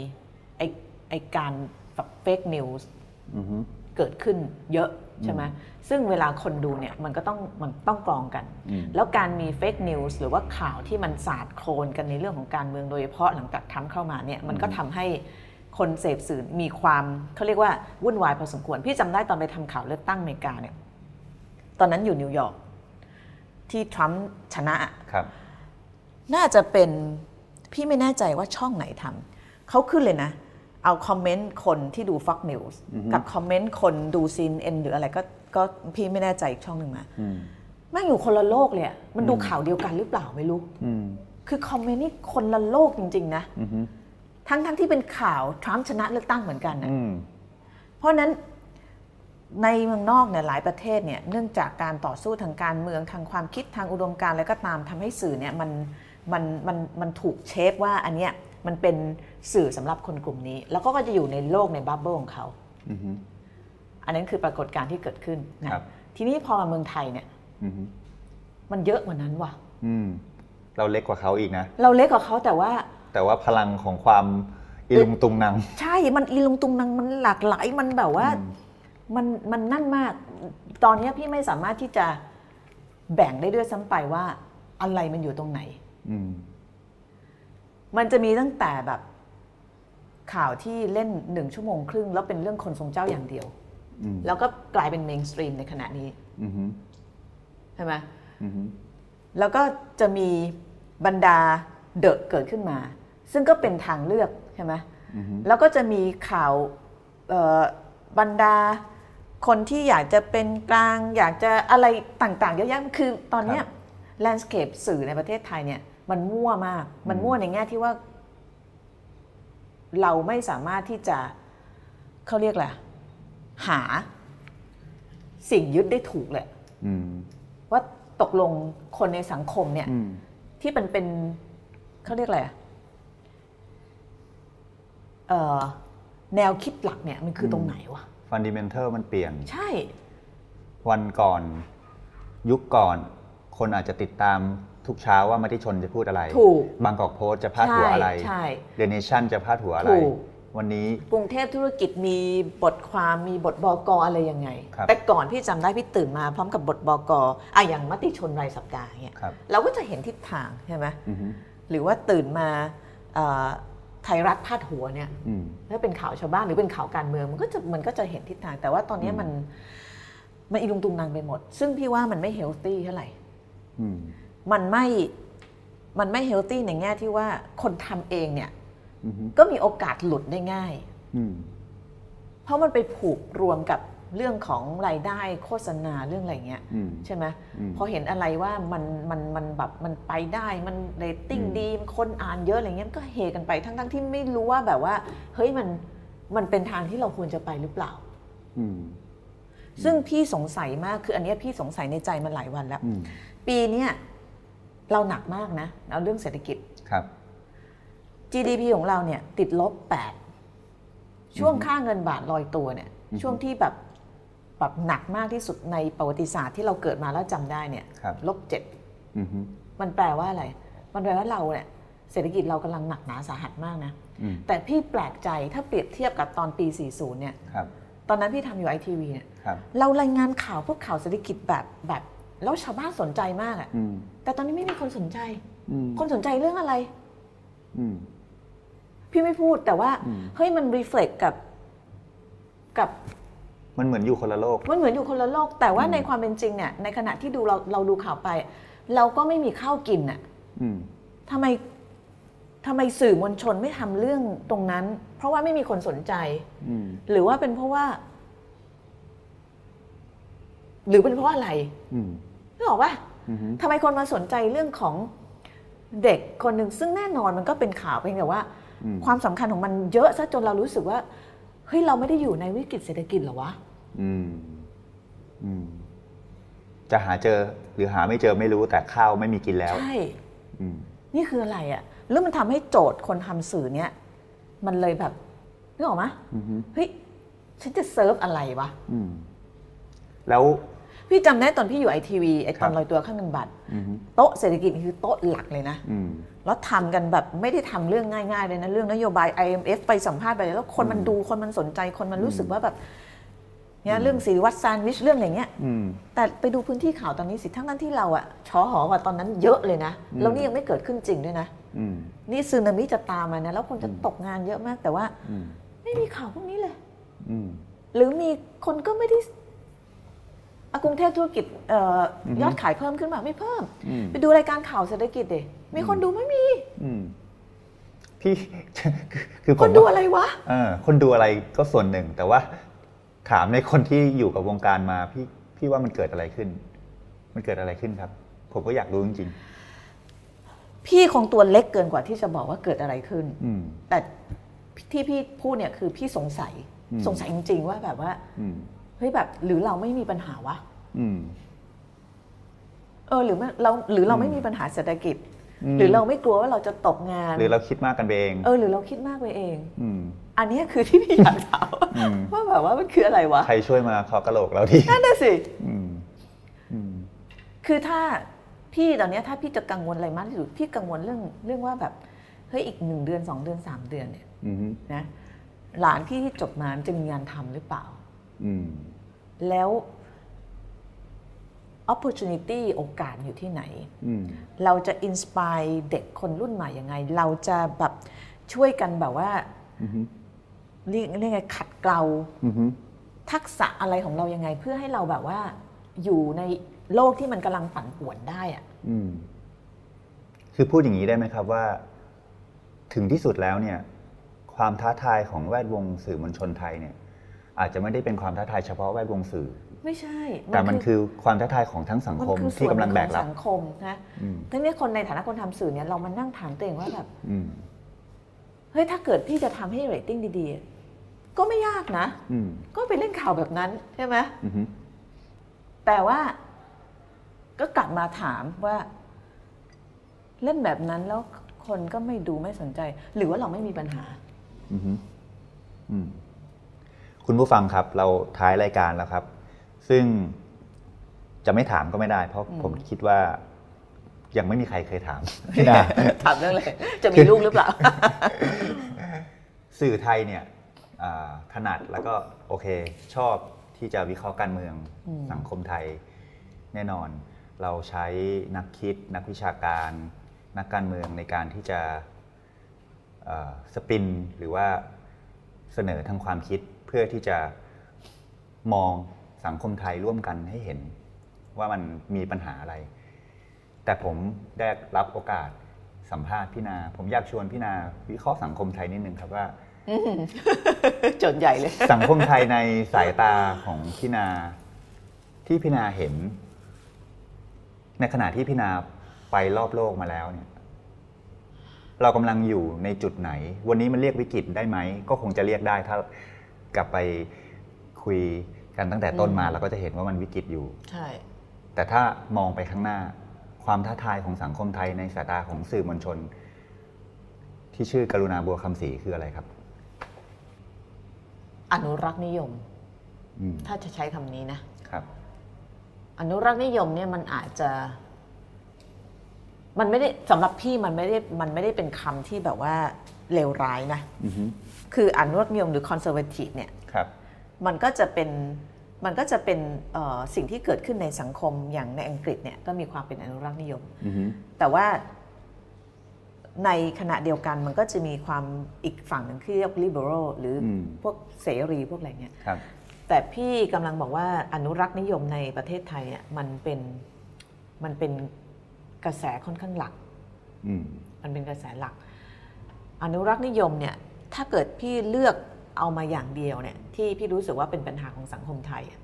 ไอไอการแบบ fake news อือฮึเกิดขึ้นเยอะใช่ไหมซึ่งเวลาคนดูเนี่ยมันก็ต้องมันต้องกรองกันอืมแล้วการมี fake news หรือว่าข่าวที่มันสาดโคลนกันในเรื่องของการเมืองโดยเฉพาะหลังจากทรัมป์เข้ามาเนี่ยมันก็ทำให้คนเสพสื่อมีความเขาเรียกว่าวุ่นวายพอสมควร พี่จำได้ตอนไปทำข่าวเลือกตั้งอเมริกาเนี่ยตอนนั้นอยู่นิวยอร์ก ที่ทรัมป์ชนะครับ น่าจะเป็นพี่ไม่แน่ใจว่าช่องไหนทำเขาขึ้นเลยนะ เอาคอมเมนต์คนที่ดู Fox News กับคอมเมนต์คนดู CNN หรืออะไรก็ก็พี่ไม่แน่ใจอีกช่องหนึ่งมาอืมแม่งอยู่คนละโลกเลยอะมันดูข่าวเดียวกันหรือเปล่าไม่รู้อืมคือคอมเมนต์นี่คนละโลกจริง ๆ นะอือฮึทั้งทั้งที่เป็นข่าวทรัมป์ชนะเลือกตั้งเหมือนกันนะอืมเพราะฉะนั้น ในเมืองนอกเนี่ยหลายประเทศเนี่ยเนื่องจากการต่อสู้ทางการเมืองทางความคิดทางอุดมการณ์อะไรก็ตามทำให้สื่อเนี่ยมันมันมันมันถูก shape ว่าอันเนี้ยมันเป็นสื่อสำหรับคนกลุ่มนี้ แล้วก็ก็จะอยู่ในโลกใน bubble ของเขาอือฮึอันนั้นคือปรากฏการณ์ที่เกิดขึ้นนะครับทีนี้พอมาเมืองไทยเนี่ยอือฮึมันเยอะกว่านั้นว่ะอืมเราเล็กกว่าเขาอีกนะ เราเล็กกว่าเขาแต่ว่า แต่ว่าพลังของความอิลุงตุงนังใช่มันอีลุงตุงนังมันหลากหลายมันแบบว่าอื มมันมันนั่นมาก ตอนนี้พี่ไม่สามารถที่จะแบ่งได้ด้วยซ้ำไปว่าอะไรมันอยู่ตรงไหนอืมมันจะมีตั้งแต่แบบข่าวที่เล่นหนึ่งชั่วโมงครึ่ง แล้วเป็นเรื่องคนทรงเจ้าอย่างเดียวอืมแล้วก็กลายเป็น mainstream ในขณะนี้อือฮึใช่ไหมอือฮึแล้วก็จะมีบรรดา the เกิดขึ้นมา ซึ่งก็เป็นทางเลือกใช่ไหมอือฮึแล้วก็จะมีข่าวเอ่อบรรดา คนที่อยากจะเป็นกลาง อยากจะอะไรต่างๆ เยอะแยะคือตอนเนี้ย landscape สื่อในประเทศไทยเนี่ย มันมั่วมาก มันมั่วในแง่ที่ว่า เราไม่สามารถที่จะเขาเรียกแหละไรหาสิ่งยึดได้ถูกเลยอืมว่าตกลงคนในสังคมเนี่ยอืมที่มันเป็นเขาเรียกอะไรอะเอ่อแนวคิดหลักเนี่ยมันคือตรงไหนวะ ฟันดิเมนทัลมันเปลี่ยน ใช่ วันก่อนยุคก่อน คนอาจจะติดตามทุกเช้าว่ามาที่ชนจะพูดอะไร ถูก บางกอกโพสต์จะพาดหัวอะไรใช่เดเนชั่นจะพาดหัวอะไรถูกวันนี้กรุงเทพธุรกิจมีบทความมีบทบอกออะไรยังไงครับแต่ก่อนพี่จำได้พี่ตื่นมาพร้อมกับบทบอกออะอย่างมติชนรายสัปดาห์เนี่ยครับเราก็จะเห็นทิศทางใช่ไหมอือฮึหรือว่าตื่นมาเอ่อ ไทยรัฐพาดหัวเนี่ยอืมถ้าเป็นข่าวชาวบ้านหรือเป็นข่าวการเมือง มันก็จะมันก็จะเห็นทิศทาง แต่ว่าตอนนี้มันมันอีลุงตุงนางไปหมด ซึ่งพี่ว่ามันไม่เฮลตี้เท่าไหร่อืมมันไม่มันไม่เฮลตี้ในแง่ที่ว่าคนทำเองเนี่ยอือฮึก็มีโอกาสหลุดได้ง่ายอืมเพราะมันไปผูกรวมกับ เรื่องของรายได้โฆษณาเรื่องอะไรเงี้ยอืมใช่ไหมอืมพอเห็นอะไรว่ามันมันมันแบบมันไปได้มันเรตติ้งอืมดีคนอ่านเยอะอะไรเงี้ยมันก็เฮกันไปทั้งทั้งที่ไม่รู้ว่าแบบว่า เฮ้ยมันมันเป็นทางที่เราควรจะไปหรือเปล่าอืมซึ่งพี่สงสัยมากคืออันเนี้ยพี่สงสัยในใจมันหลายวันแล้วอืมปีเนี้ยเราหนักมากนะเอาเรื่องเศรษฐกิจครับ GDP ของเราเนี่ย ติดลบ 8 ช่วงค่าเงินบาทลอยตัวเนี่ยอือฮึช่วงที่แบบ แบบหนักมากที่สุดในประวัติศาสตร์ที่เราเกิดมาแล้วจำได้เนี่ยครับลบเจ็ดอือฮึมันแปลว่าอะไร มันแปลว่าเราเนี่ยเศรษฐกิจเรากำลังหนักหนาสาหัสมากนะอืมแต่พี่แปลกใจถ้าเปรียบเทียบกับตอนปี 40 เนี่ยครับตอนนั้นพี่ทำอยู่ไอทีวีเนี่ยครับเรารายงานข่าวพวกข่าวเศรษฐกิจแบบแบบแล้วชาวบ้านสนใจมากอะอืมแต่ตอนนี้ไม่มีคนสนใจอืมคนสนใจเรื่องอะไรอืมพี่ไม่พูดแต่ว่าอืมเฮ้ยมันรีเฟล็กกับกับ มันเหมือนอยู่คนละโลก มันเหมือนอยู่คนละโลก แต่ว่าอืมในความเป็นจริงเนี่ยในขณะที่ดูเราเราดูข่าวไป เราก็ไม่มีข้าวกินน่ะอืมทำไมทำไมสื่อมวลชนไม่ทำเรื่องตรงนั้น เพราะว่าไม่มีคนสนใจ อืมหรือว่าเป็นเพราะว่า หรือเป็นเพราะอะไรอืมนึกออกปะอือฮึทำไมคนมาสนใจเรื่องของเด็กคนหนึ่งซึ่งแน่นอนมันก็เป็นข่าวเพียงแต่ว่า อืมความสำคัญของมันเยอะซะจนเรารู้สึกว่าเฮ้ยเราไม่ได้อยู่ในวิกฤตเศรษฐกิจเหรอวะ อืม อืม จะหาเจอหรือหาไม่เจอไม่รู้แต่ข้าวไม่มีกินแล้ว ใช่อืมนี่คืออะไรอะ่ะ แล้วมันทำให้โจทย์คนทำสื่อเนี้ยมันเลยแบบนึกออกไหมอือฮึเฮ้ยฉันจะเซิร์ฟอะไรวะอืมแล้วพี่จำได้ตอนพี่อยู่ไอทีวีไอตอนครับลอยตัวข้างเงินบัตรอือฮึโต๊ะเศรษฐกิจนี่คือโต๊ะหลักเลยนะอืมแล้วทำกันแบบไม่ได้ทำเรื่องง่ายๆเลยนะ เรื่องนโยบาย IMF ไปสัมภาษณ์ไปแล้วคนมันดูคนมันสนใจคนมันรู้สึกว่าแบบ เนี่ยเรื่องสีวัดแซนด์วิชเรื่องอะไรเงี้ยอืมแต่ไปดูพื้นที่ข่าวตอนนี้สิทั้งนั้นที่เราอะชอหอกว่าตอนนั้นเยอะเลยนะอืมแล้วนี่ยังไม่เกิดขึ้นจริงด้วยนะอืมนี่ซึนามิจะตามมานะแล้วคนจะตกงานเยอะมากแต่ว่าอืมไม่มีข่าวพวกนี้เลยอืมหรือมีคนก็ไม่ได้อะกรุงเทพธุรกิจเอ่อออฮึยอดขายเพิ่มขึ้นมาไม่เพิ่มอืมไปดูรายการข่าวเศรษฐกิจดิมีคนดูไม่มีอืมพี่คือคือผคนมดูว่าอะไรวะเออคนดูอะไรก็ส่วนหนึ่งแต่ว่า ถามในคนที่อยู่กับวงการมาพี่พี่ว่ามันเกิดอะไรขึ้น มันเกิดอะไรขึ้นครับ ผมก็อยากรู้จริงพี่คงตัวเล็กเกินกว่าที่จะบอกว่าเกิดอะไรขึ้นอืมแต่ที่พี่พูดเนี่ยคือพี่สงสัยอืมสงสัยจริง ๆ ว่าแบบว่าอืมเฮ้ยแบบหรือเราไม่มีปัญหาวะอืมเออหรือไม่เราหรือเราไม่มีปัญหาเศรษฐกิจอืม หรือเราไม่กลัวว่าเราจะตกงาน หรือเราคิดมากกันไปเองเออหรือเราคิดมากไปเองอืมอันเนี้ยคือที่พี่อยากถามอืมว่าแบบว่ามันคืออะไรวะใครช่วยมาเคาะกระโหลกเราทีนั่นน่ะสิอืมอืมคือถ้าพี่ตอนเนี้ยถ้าพี่จะกังวลอะไรมากที่สุดพี่กังวลเรื่องเรื่องว่าแบบเฮ้ยอีกหนึ่งเดือนสองเดือนสามเดือนเนี่ยอืมนะหลานพี่ที่จบมามันจะมีงานทำหรือเปล่าอืมแล้ว opportunity โอกาสอยู่ที่ไหนอืมเราจะ inspire เด็กคนรุ่นใหม่ยังไง เราจะแบบช่วยกันแบบว่าอืมเรียกเรียกไงขัดเกลาอืมทักษะอะไรของเรายังไง เพื่อให้เราแบบว่าอยู่ในโลกที่มันกำลังปั่นป่วนได้อะอืมคือพูดอย่างนี้ได้ไหมครับว่า ถึงที่สุดแล้วเนี่ย ความท้าทายของแวดวงสื่อมวลชนไทยเนี่ย อาจจะไม่ได้เป็นความท้าทายเฉพาะแวดวงสื่อ ไม่ใช่ แต่มันคือความท้าทายของทั้งสังคมนอที่กำลังแบกส่วนหรันึ่บของสังคมนะอืมทั้งนี้คนในฐานะคนทำสื่อเนี่ยเรามานั่งถามตัวเองว่าแบบอืมเฮ้ยถ้าเกิดพี่จะทำให้เรตติ้งดีๆ ก็ไม่ยากนะอืมก็ไปเล่นข่าวแบบนั้นใช่ไหมอืมแต่ว่าก็กลับมาถามว่า เล่นแบบนั้นแล้วคนก็ไม่ดูไม่สนใจ หรือว่าเราไม่มีปัญหาอืมอืมคุณผู้ฟังครับ เราท้ายรายการแล้วครับ ซึ่งจะไม่ถามก็ไม่ได้ เพราะผมคิดว่ายังไม่มีใครเคยถามพี่นาถามเรื่องเลยจะมีลูกหรือเปล่า สื่อไทยเนี่ยอ่าถนัดแล้วก็โอเค ชอบที่จะวิเคราะห์การเมืองสังคมไทยแน่นอน เราใช้นักคิดนักวิชาการ นักการเมืองในการที่จะเอ่อสปินหรือว่าเสนอทางความคิดเพื่อที่จะมอง สังคมไทยร่วมกันให้เห็นว่ามันมีปัญหาอะไร แต่ผมได้รับโอกาสสัมภาษณ์พี่นา ผมอยากชวนพี่นาวิเคราะห์สังคมไทยนิดนึงครับว่าจนใหญ่เลย สังคมไทยในสายตาของพี่นา ที่พี่นาเห็น ในขณะที่พี่นาไปรอบโลกมาแล้วเนี่ย เรากำลังอยู่ในจุดไหน วันนี้มันเรียกวิกฤตได้ไหม ก็คงจะเรียกได้ถ้ากลับไปคุย กันตั้งแต่ต้นมาเราก็จะเห็นว่ามันวิกฤตอยู่ ใช่ แต่ถ้ามองไปข้างหน้า ความท้าทายของสังคมไทยในสายตาของสื่อมวลชน ที่ชื่อกรุณาบัวคำศรีคืออะไรครับ อนุรักษ์นิยมอืมถ้าจะใช้คำนี้นะครับ อนุรักษ์นิยมเนี่ยมันอาจจะมันไม่ได้สำหรับพี่มันไม่ได้มันไม่ได้เป็นคำที่แบบว่าเลวร้ายนะอือฮึคืออนุรักษ์นิยมหรือคอนเซอร์ a ทีฟเนี่ยครับ มันก็จะเป็นมันก็จะเป็นเอ่อสิ่งที่เกิดขึ้นในสังคมอย่างในอังกฤษเนี่ยก็มีความเป็นอนุรักษ์นิยมอือฮึแต่ว่าในขณะเดียวกันมันก็จะมีความอีกฝั่งหนึ่งที่เรียก liberal หรืออมพวกเสรีพวกอะไรเงี้ยครับแต่พี่กำลังบอกว่าอนุรักษ์นิยมในประเทศไทยเนี่ยมันเป็นมันเป็นกระแสค่อนข้างหลักอืมมันเป็นกระแสหลัก อนุรักษ์นิยมเนี่ยถ้าเกิดพี่เลือก เอามาอย่างเดียวเนี่ยที่พี่รู้สึกว่าเป็นปัญหาของสังคมไทยอะ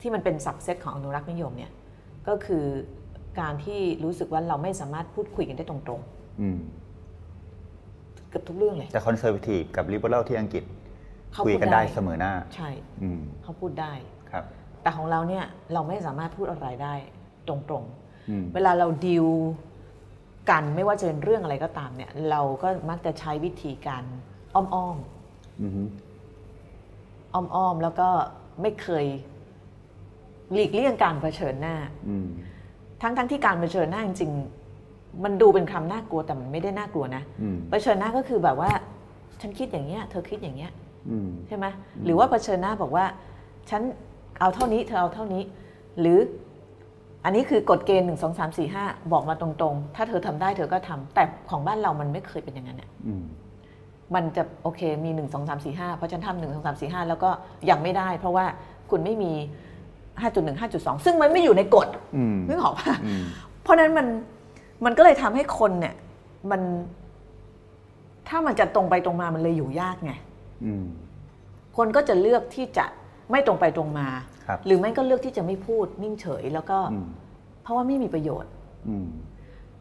ที่มันเป็นสับเซตของอนุรักษ์นิยมเนี่ยก็คือการที่รู้สึกว่าเราไม่สามารถพูดคุยกันได้ตรงอืมๆเกือบทุกเรื่องเลยแต่คอนเซอร์ a t ทีฟกับลิเบอรัลที่อังกฤษเขาคุยพูดกันได้เสมอหน้า ใช่อืมเขาพูดได้ครับ แต่ของเราเนี่ยเราไม่สามารถพูดอะไรได้ตรงๆอืมเวลาเราดิวกันไม่ว่าจะเป็นเรื่องอะไรก็ตามเนี่ย เราก็มักจะใช้วิธีการอ้อมอือฮึๆ อ้อมๆแล้วก็ไม่เคยหลีกเลี่ยงการเผชิญหน้าอืมทั้งๆที่การเผชิญหน้าจริงๆมันดูเป็นคำน่ากลัวแต่มันไม่ได้น่ากลัวนะอืมเผชิญหน้าก็คือแบบว่า ฉันคิดอย่างเงี้ย เธอคิดอย่างเงี้ยอืมใช่ไหมหรือว่าเผชิญหน้าบอกว่า ฉันเอาเท่านี้ เธอเอาเท่านี้ หรืออันนี้คือกฎเกณฑ์หนึ่งสองสามสี่ห้าบอกมาตรงๆ ถ้าเธอทำได้เธอก็ทำแต่ของบ้านเรามันไม่เคยเป็นอย่างนั้นเนี่ยอืม มันจะโอเคมีหนึ่งสองสามสี่ห้าเพราะฉันทำหนึ่งสองสามสี่ห้าแล้วก็ยังไม่ได้ เพราะว่าคุณไม่มีห้าจุดหนึ่งห้าจุดสองซึ่งมันไม่อยู่ในกฎอืมนึกออกปะอืมเพราะฉะนั้นมันมันก็เลยทำให้คนเนี่ย มัน ถ้ามันจะตรงไปตรงมามันเลยอยู่ยากไงอืมคนก็จะเลือกที่จะไม่ตรงไปตรงมาครับหรือไม่ก็เลือกที่จะไม่พูดนิ่งเฉย แล้วก็อืมเพราะว่าไม่มีประโยชน์อืม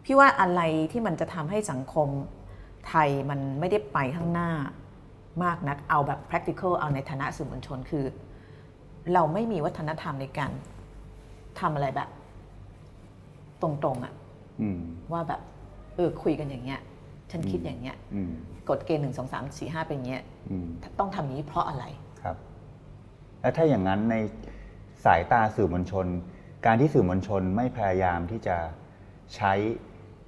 พี่ว่าอะไรที่มันจะทำให้สังคม ไทยมันไม่ได้ไปข้างหน้ามากนัก เอาแบบ practical เอาในฐานะสื่อมวลชนคือ เราไม่มีวัฒนธรรมในการทำอะไรแบบ ตรงๆอะอืมว่าแบบ เออคุยกันอย่างเงี้ย ฉันคิดอย่างเงี้ยอืมกฎเกณฑ์หนึ่งสองสามสี่ห้าเป็นอย่างเงี้ยอืมต้องทำอย่างนี้เพราะอะไรครับ แล้วถ้าอย่างนั้นในสายตาสื่อมวลชน การที่สื่อมวลชนไม่พยายามที่จะใช้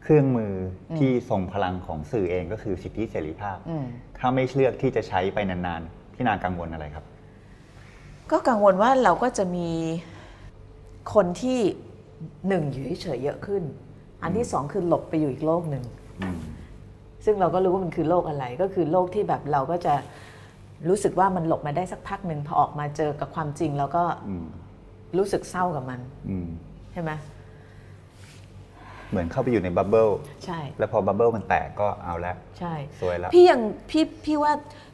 เครื่องมืออที่ทรงพลังของสื่อเองก็คือสิทธิเสรีภาพอืมถ้าไม่เลือกที่จะใช้ไปนานๆ พี่นากังวลอะไรครับ ก็กังวลว่าเราก็จะมีคนที่หนึ่งอยู่เฉยๆเยอะขึ้น อันที่สองคือหลบไปอยู่อีกโลกหนึ่งอืมซึ่งเราก็รู้ว่ามันคือโลกอะไร ก็คือโลกที่แบบเราก็จะรู้สึกว่ามันหลบมาได้สักพักหนึ่งพอออกมาเจอกับความจริง แล้วก็อืมรู้สึกเศร้ากับมันอืมใช่ไหม เหมือนเข้าไปอยู่ในบับเบิลใช่ แล้วพอบับเบิลมันแตกก็เอาละใช่สวยละพี่ยังพี่พี่ว่า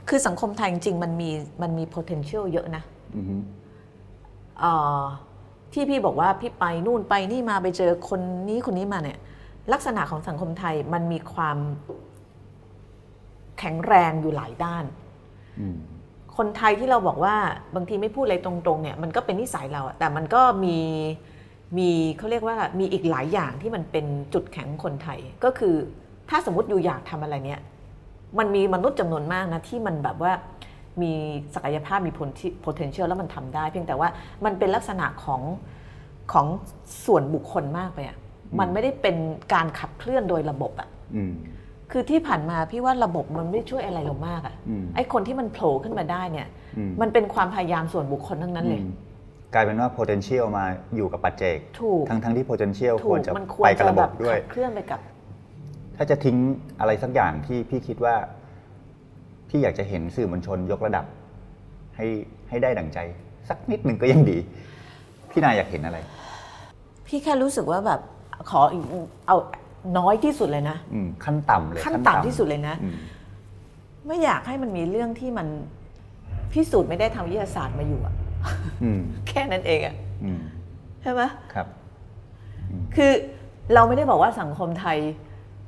คือสังคมไทยจริงๆมันมีมันมี potential เยอะนะอือฮึเอ่อที่พี่บอกว่าพี่ไปนู่นไปนี่มาไปเจอคนนี้คนนี้มาเนี่ย ลักษณะของสังคมไทยมันมีความแข็งแรงอยู่หลายด้านอืมคนไทยที่เราบอกว่าบางทีไม่พูดอะไรตรงๆเนี่ยมันก็เป็นนิสัยเราอะแต่มันก็มี มีเขาเรียกว่ามีอีกหลายอย่างที่มันเป็นจุดแข็งของคนไทย ก็คือถ้าสมมติอยู่อยากทำอะไรเนี่ยมันมีมนุษย์จำนวนมากนะที่มันแบบว่ามีศักยภาพมี poten- potential แล้วมันทำได้ เพียงแต่ว่ามันเป็นลักษณะของของส่วนบุคคลมากไปอะมันไม่ได้เป็นการขับเคลื่อนโดยระบบอะอืมคือที่ผ่านมาพี่ว่าระบบมันไม่ได้ช่วยอะไรเรามากอะอืมไอ้คนที่มันโผล่ขึ้นมาได้เนี่ยอืมมันเป็นความพยายามส่วนบุคคลทั้งนั้นเลยอืม กลายเป็นว่า potential มาอยู่กับปัจเจกถูกทั้งทั้งที่ potential ถูควรกจะมันควรไปกับจะระแบบบบด้วยขับเคลื่อนไปกับ ถ้าจะทิ้งอะไรสักอย่างที่พี่คิดว่า พี่อยากจะเห็นสื่อมวลชนยกระดับ ให้ให้ได้ดั่งใจ สักนิดหนึ่งก็ยังดี พี่นายอยากเห็นอะไร พี่แค่รู้สึกว่าแบบขออีกเอาน้อยที่สุดเลยนะอืมขั้นต่ำเลยขั้นต่ำที่สุดเลยนะอืมไม่อยากให้มันมีเรื่องที่มันพิสูจน์ไม่ได้ทางวิทยาศาสตร์มาอยู่อะอืม แค่นั้นเองอะอืมใช่ไหมครับ คือเราไม่ได้บอกว่าสังคมไทย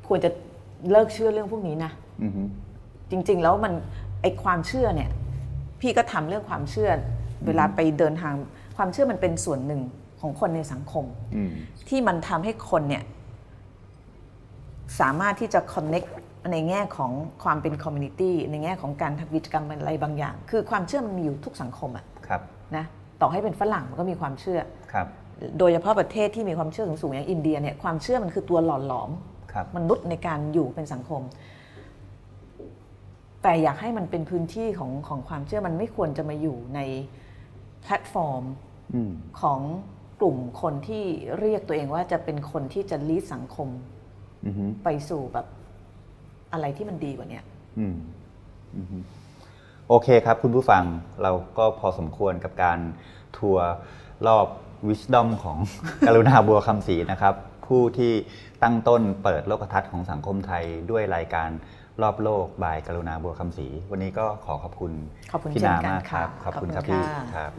ควรจะเลิกเชื่อเรื่องพวกนี้นะอือฮึจริง ๆ แล้วมันไอความเชื่อเนี่ย พี่ก็ทำเรื่องความเชื่อ เวลาไปเดินทาง ความเชื่อมันเป็นส่วนหนึ่งของคนในสังคมอืมที่มันทำให้คนเนี่ย สามารถที่จะ connect ในแง่ของความเป็น community ในแง่ของการทำกิจกรรมอะไรบางอย่าง คือความเชื่อมันมีอยู่ทุกสังคมอะครับ นะต่อให้เป็นฝรั่งมันก็มีความเชื่อครับโดยเฉพาะประเทศที่มีความเชื่อสูงๆอย่างอินเดียเนี่ยความเชื่อมันคือตัวหล่อหลอมครับมนุษย์ในการอยู่เป็นสังคม แต่อยากให้มันเป็นพื้นที่ของของความเชื่อมันไม่ควรจะมาอยู่ในแพลตฟอร์มอืมของกลุ่มคนที่เรียกตัวเองว่าจะเป็นคนที่จะลีดสังคมอือฮึไปสู่แบบอะไรที่มันดีกว่าเนี้ยอืมอือฮึ โอเคครับคุณผู้ฟังเราก็พอสมควรกับการทัวร์รอบ Wisdom ของกรุณาบัวคำศรีนะครับ ผู้ที่ตั้งต้นเปิดโลกทัศน์ของสังคมไทยด้วยรายการรอบโลกบายกรุณาบัวคำศรีวันนี้ก็ขอขอบคุณขอบคุณพี่เช่นนากันมากครับค่ะขอบคุณขอบคุณครับพี่ค่ะครับ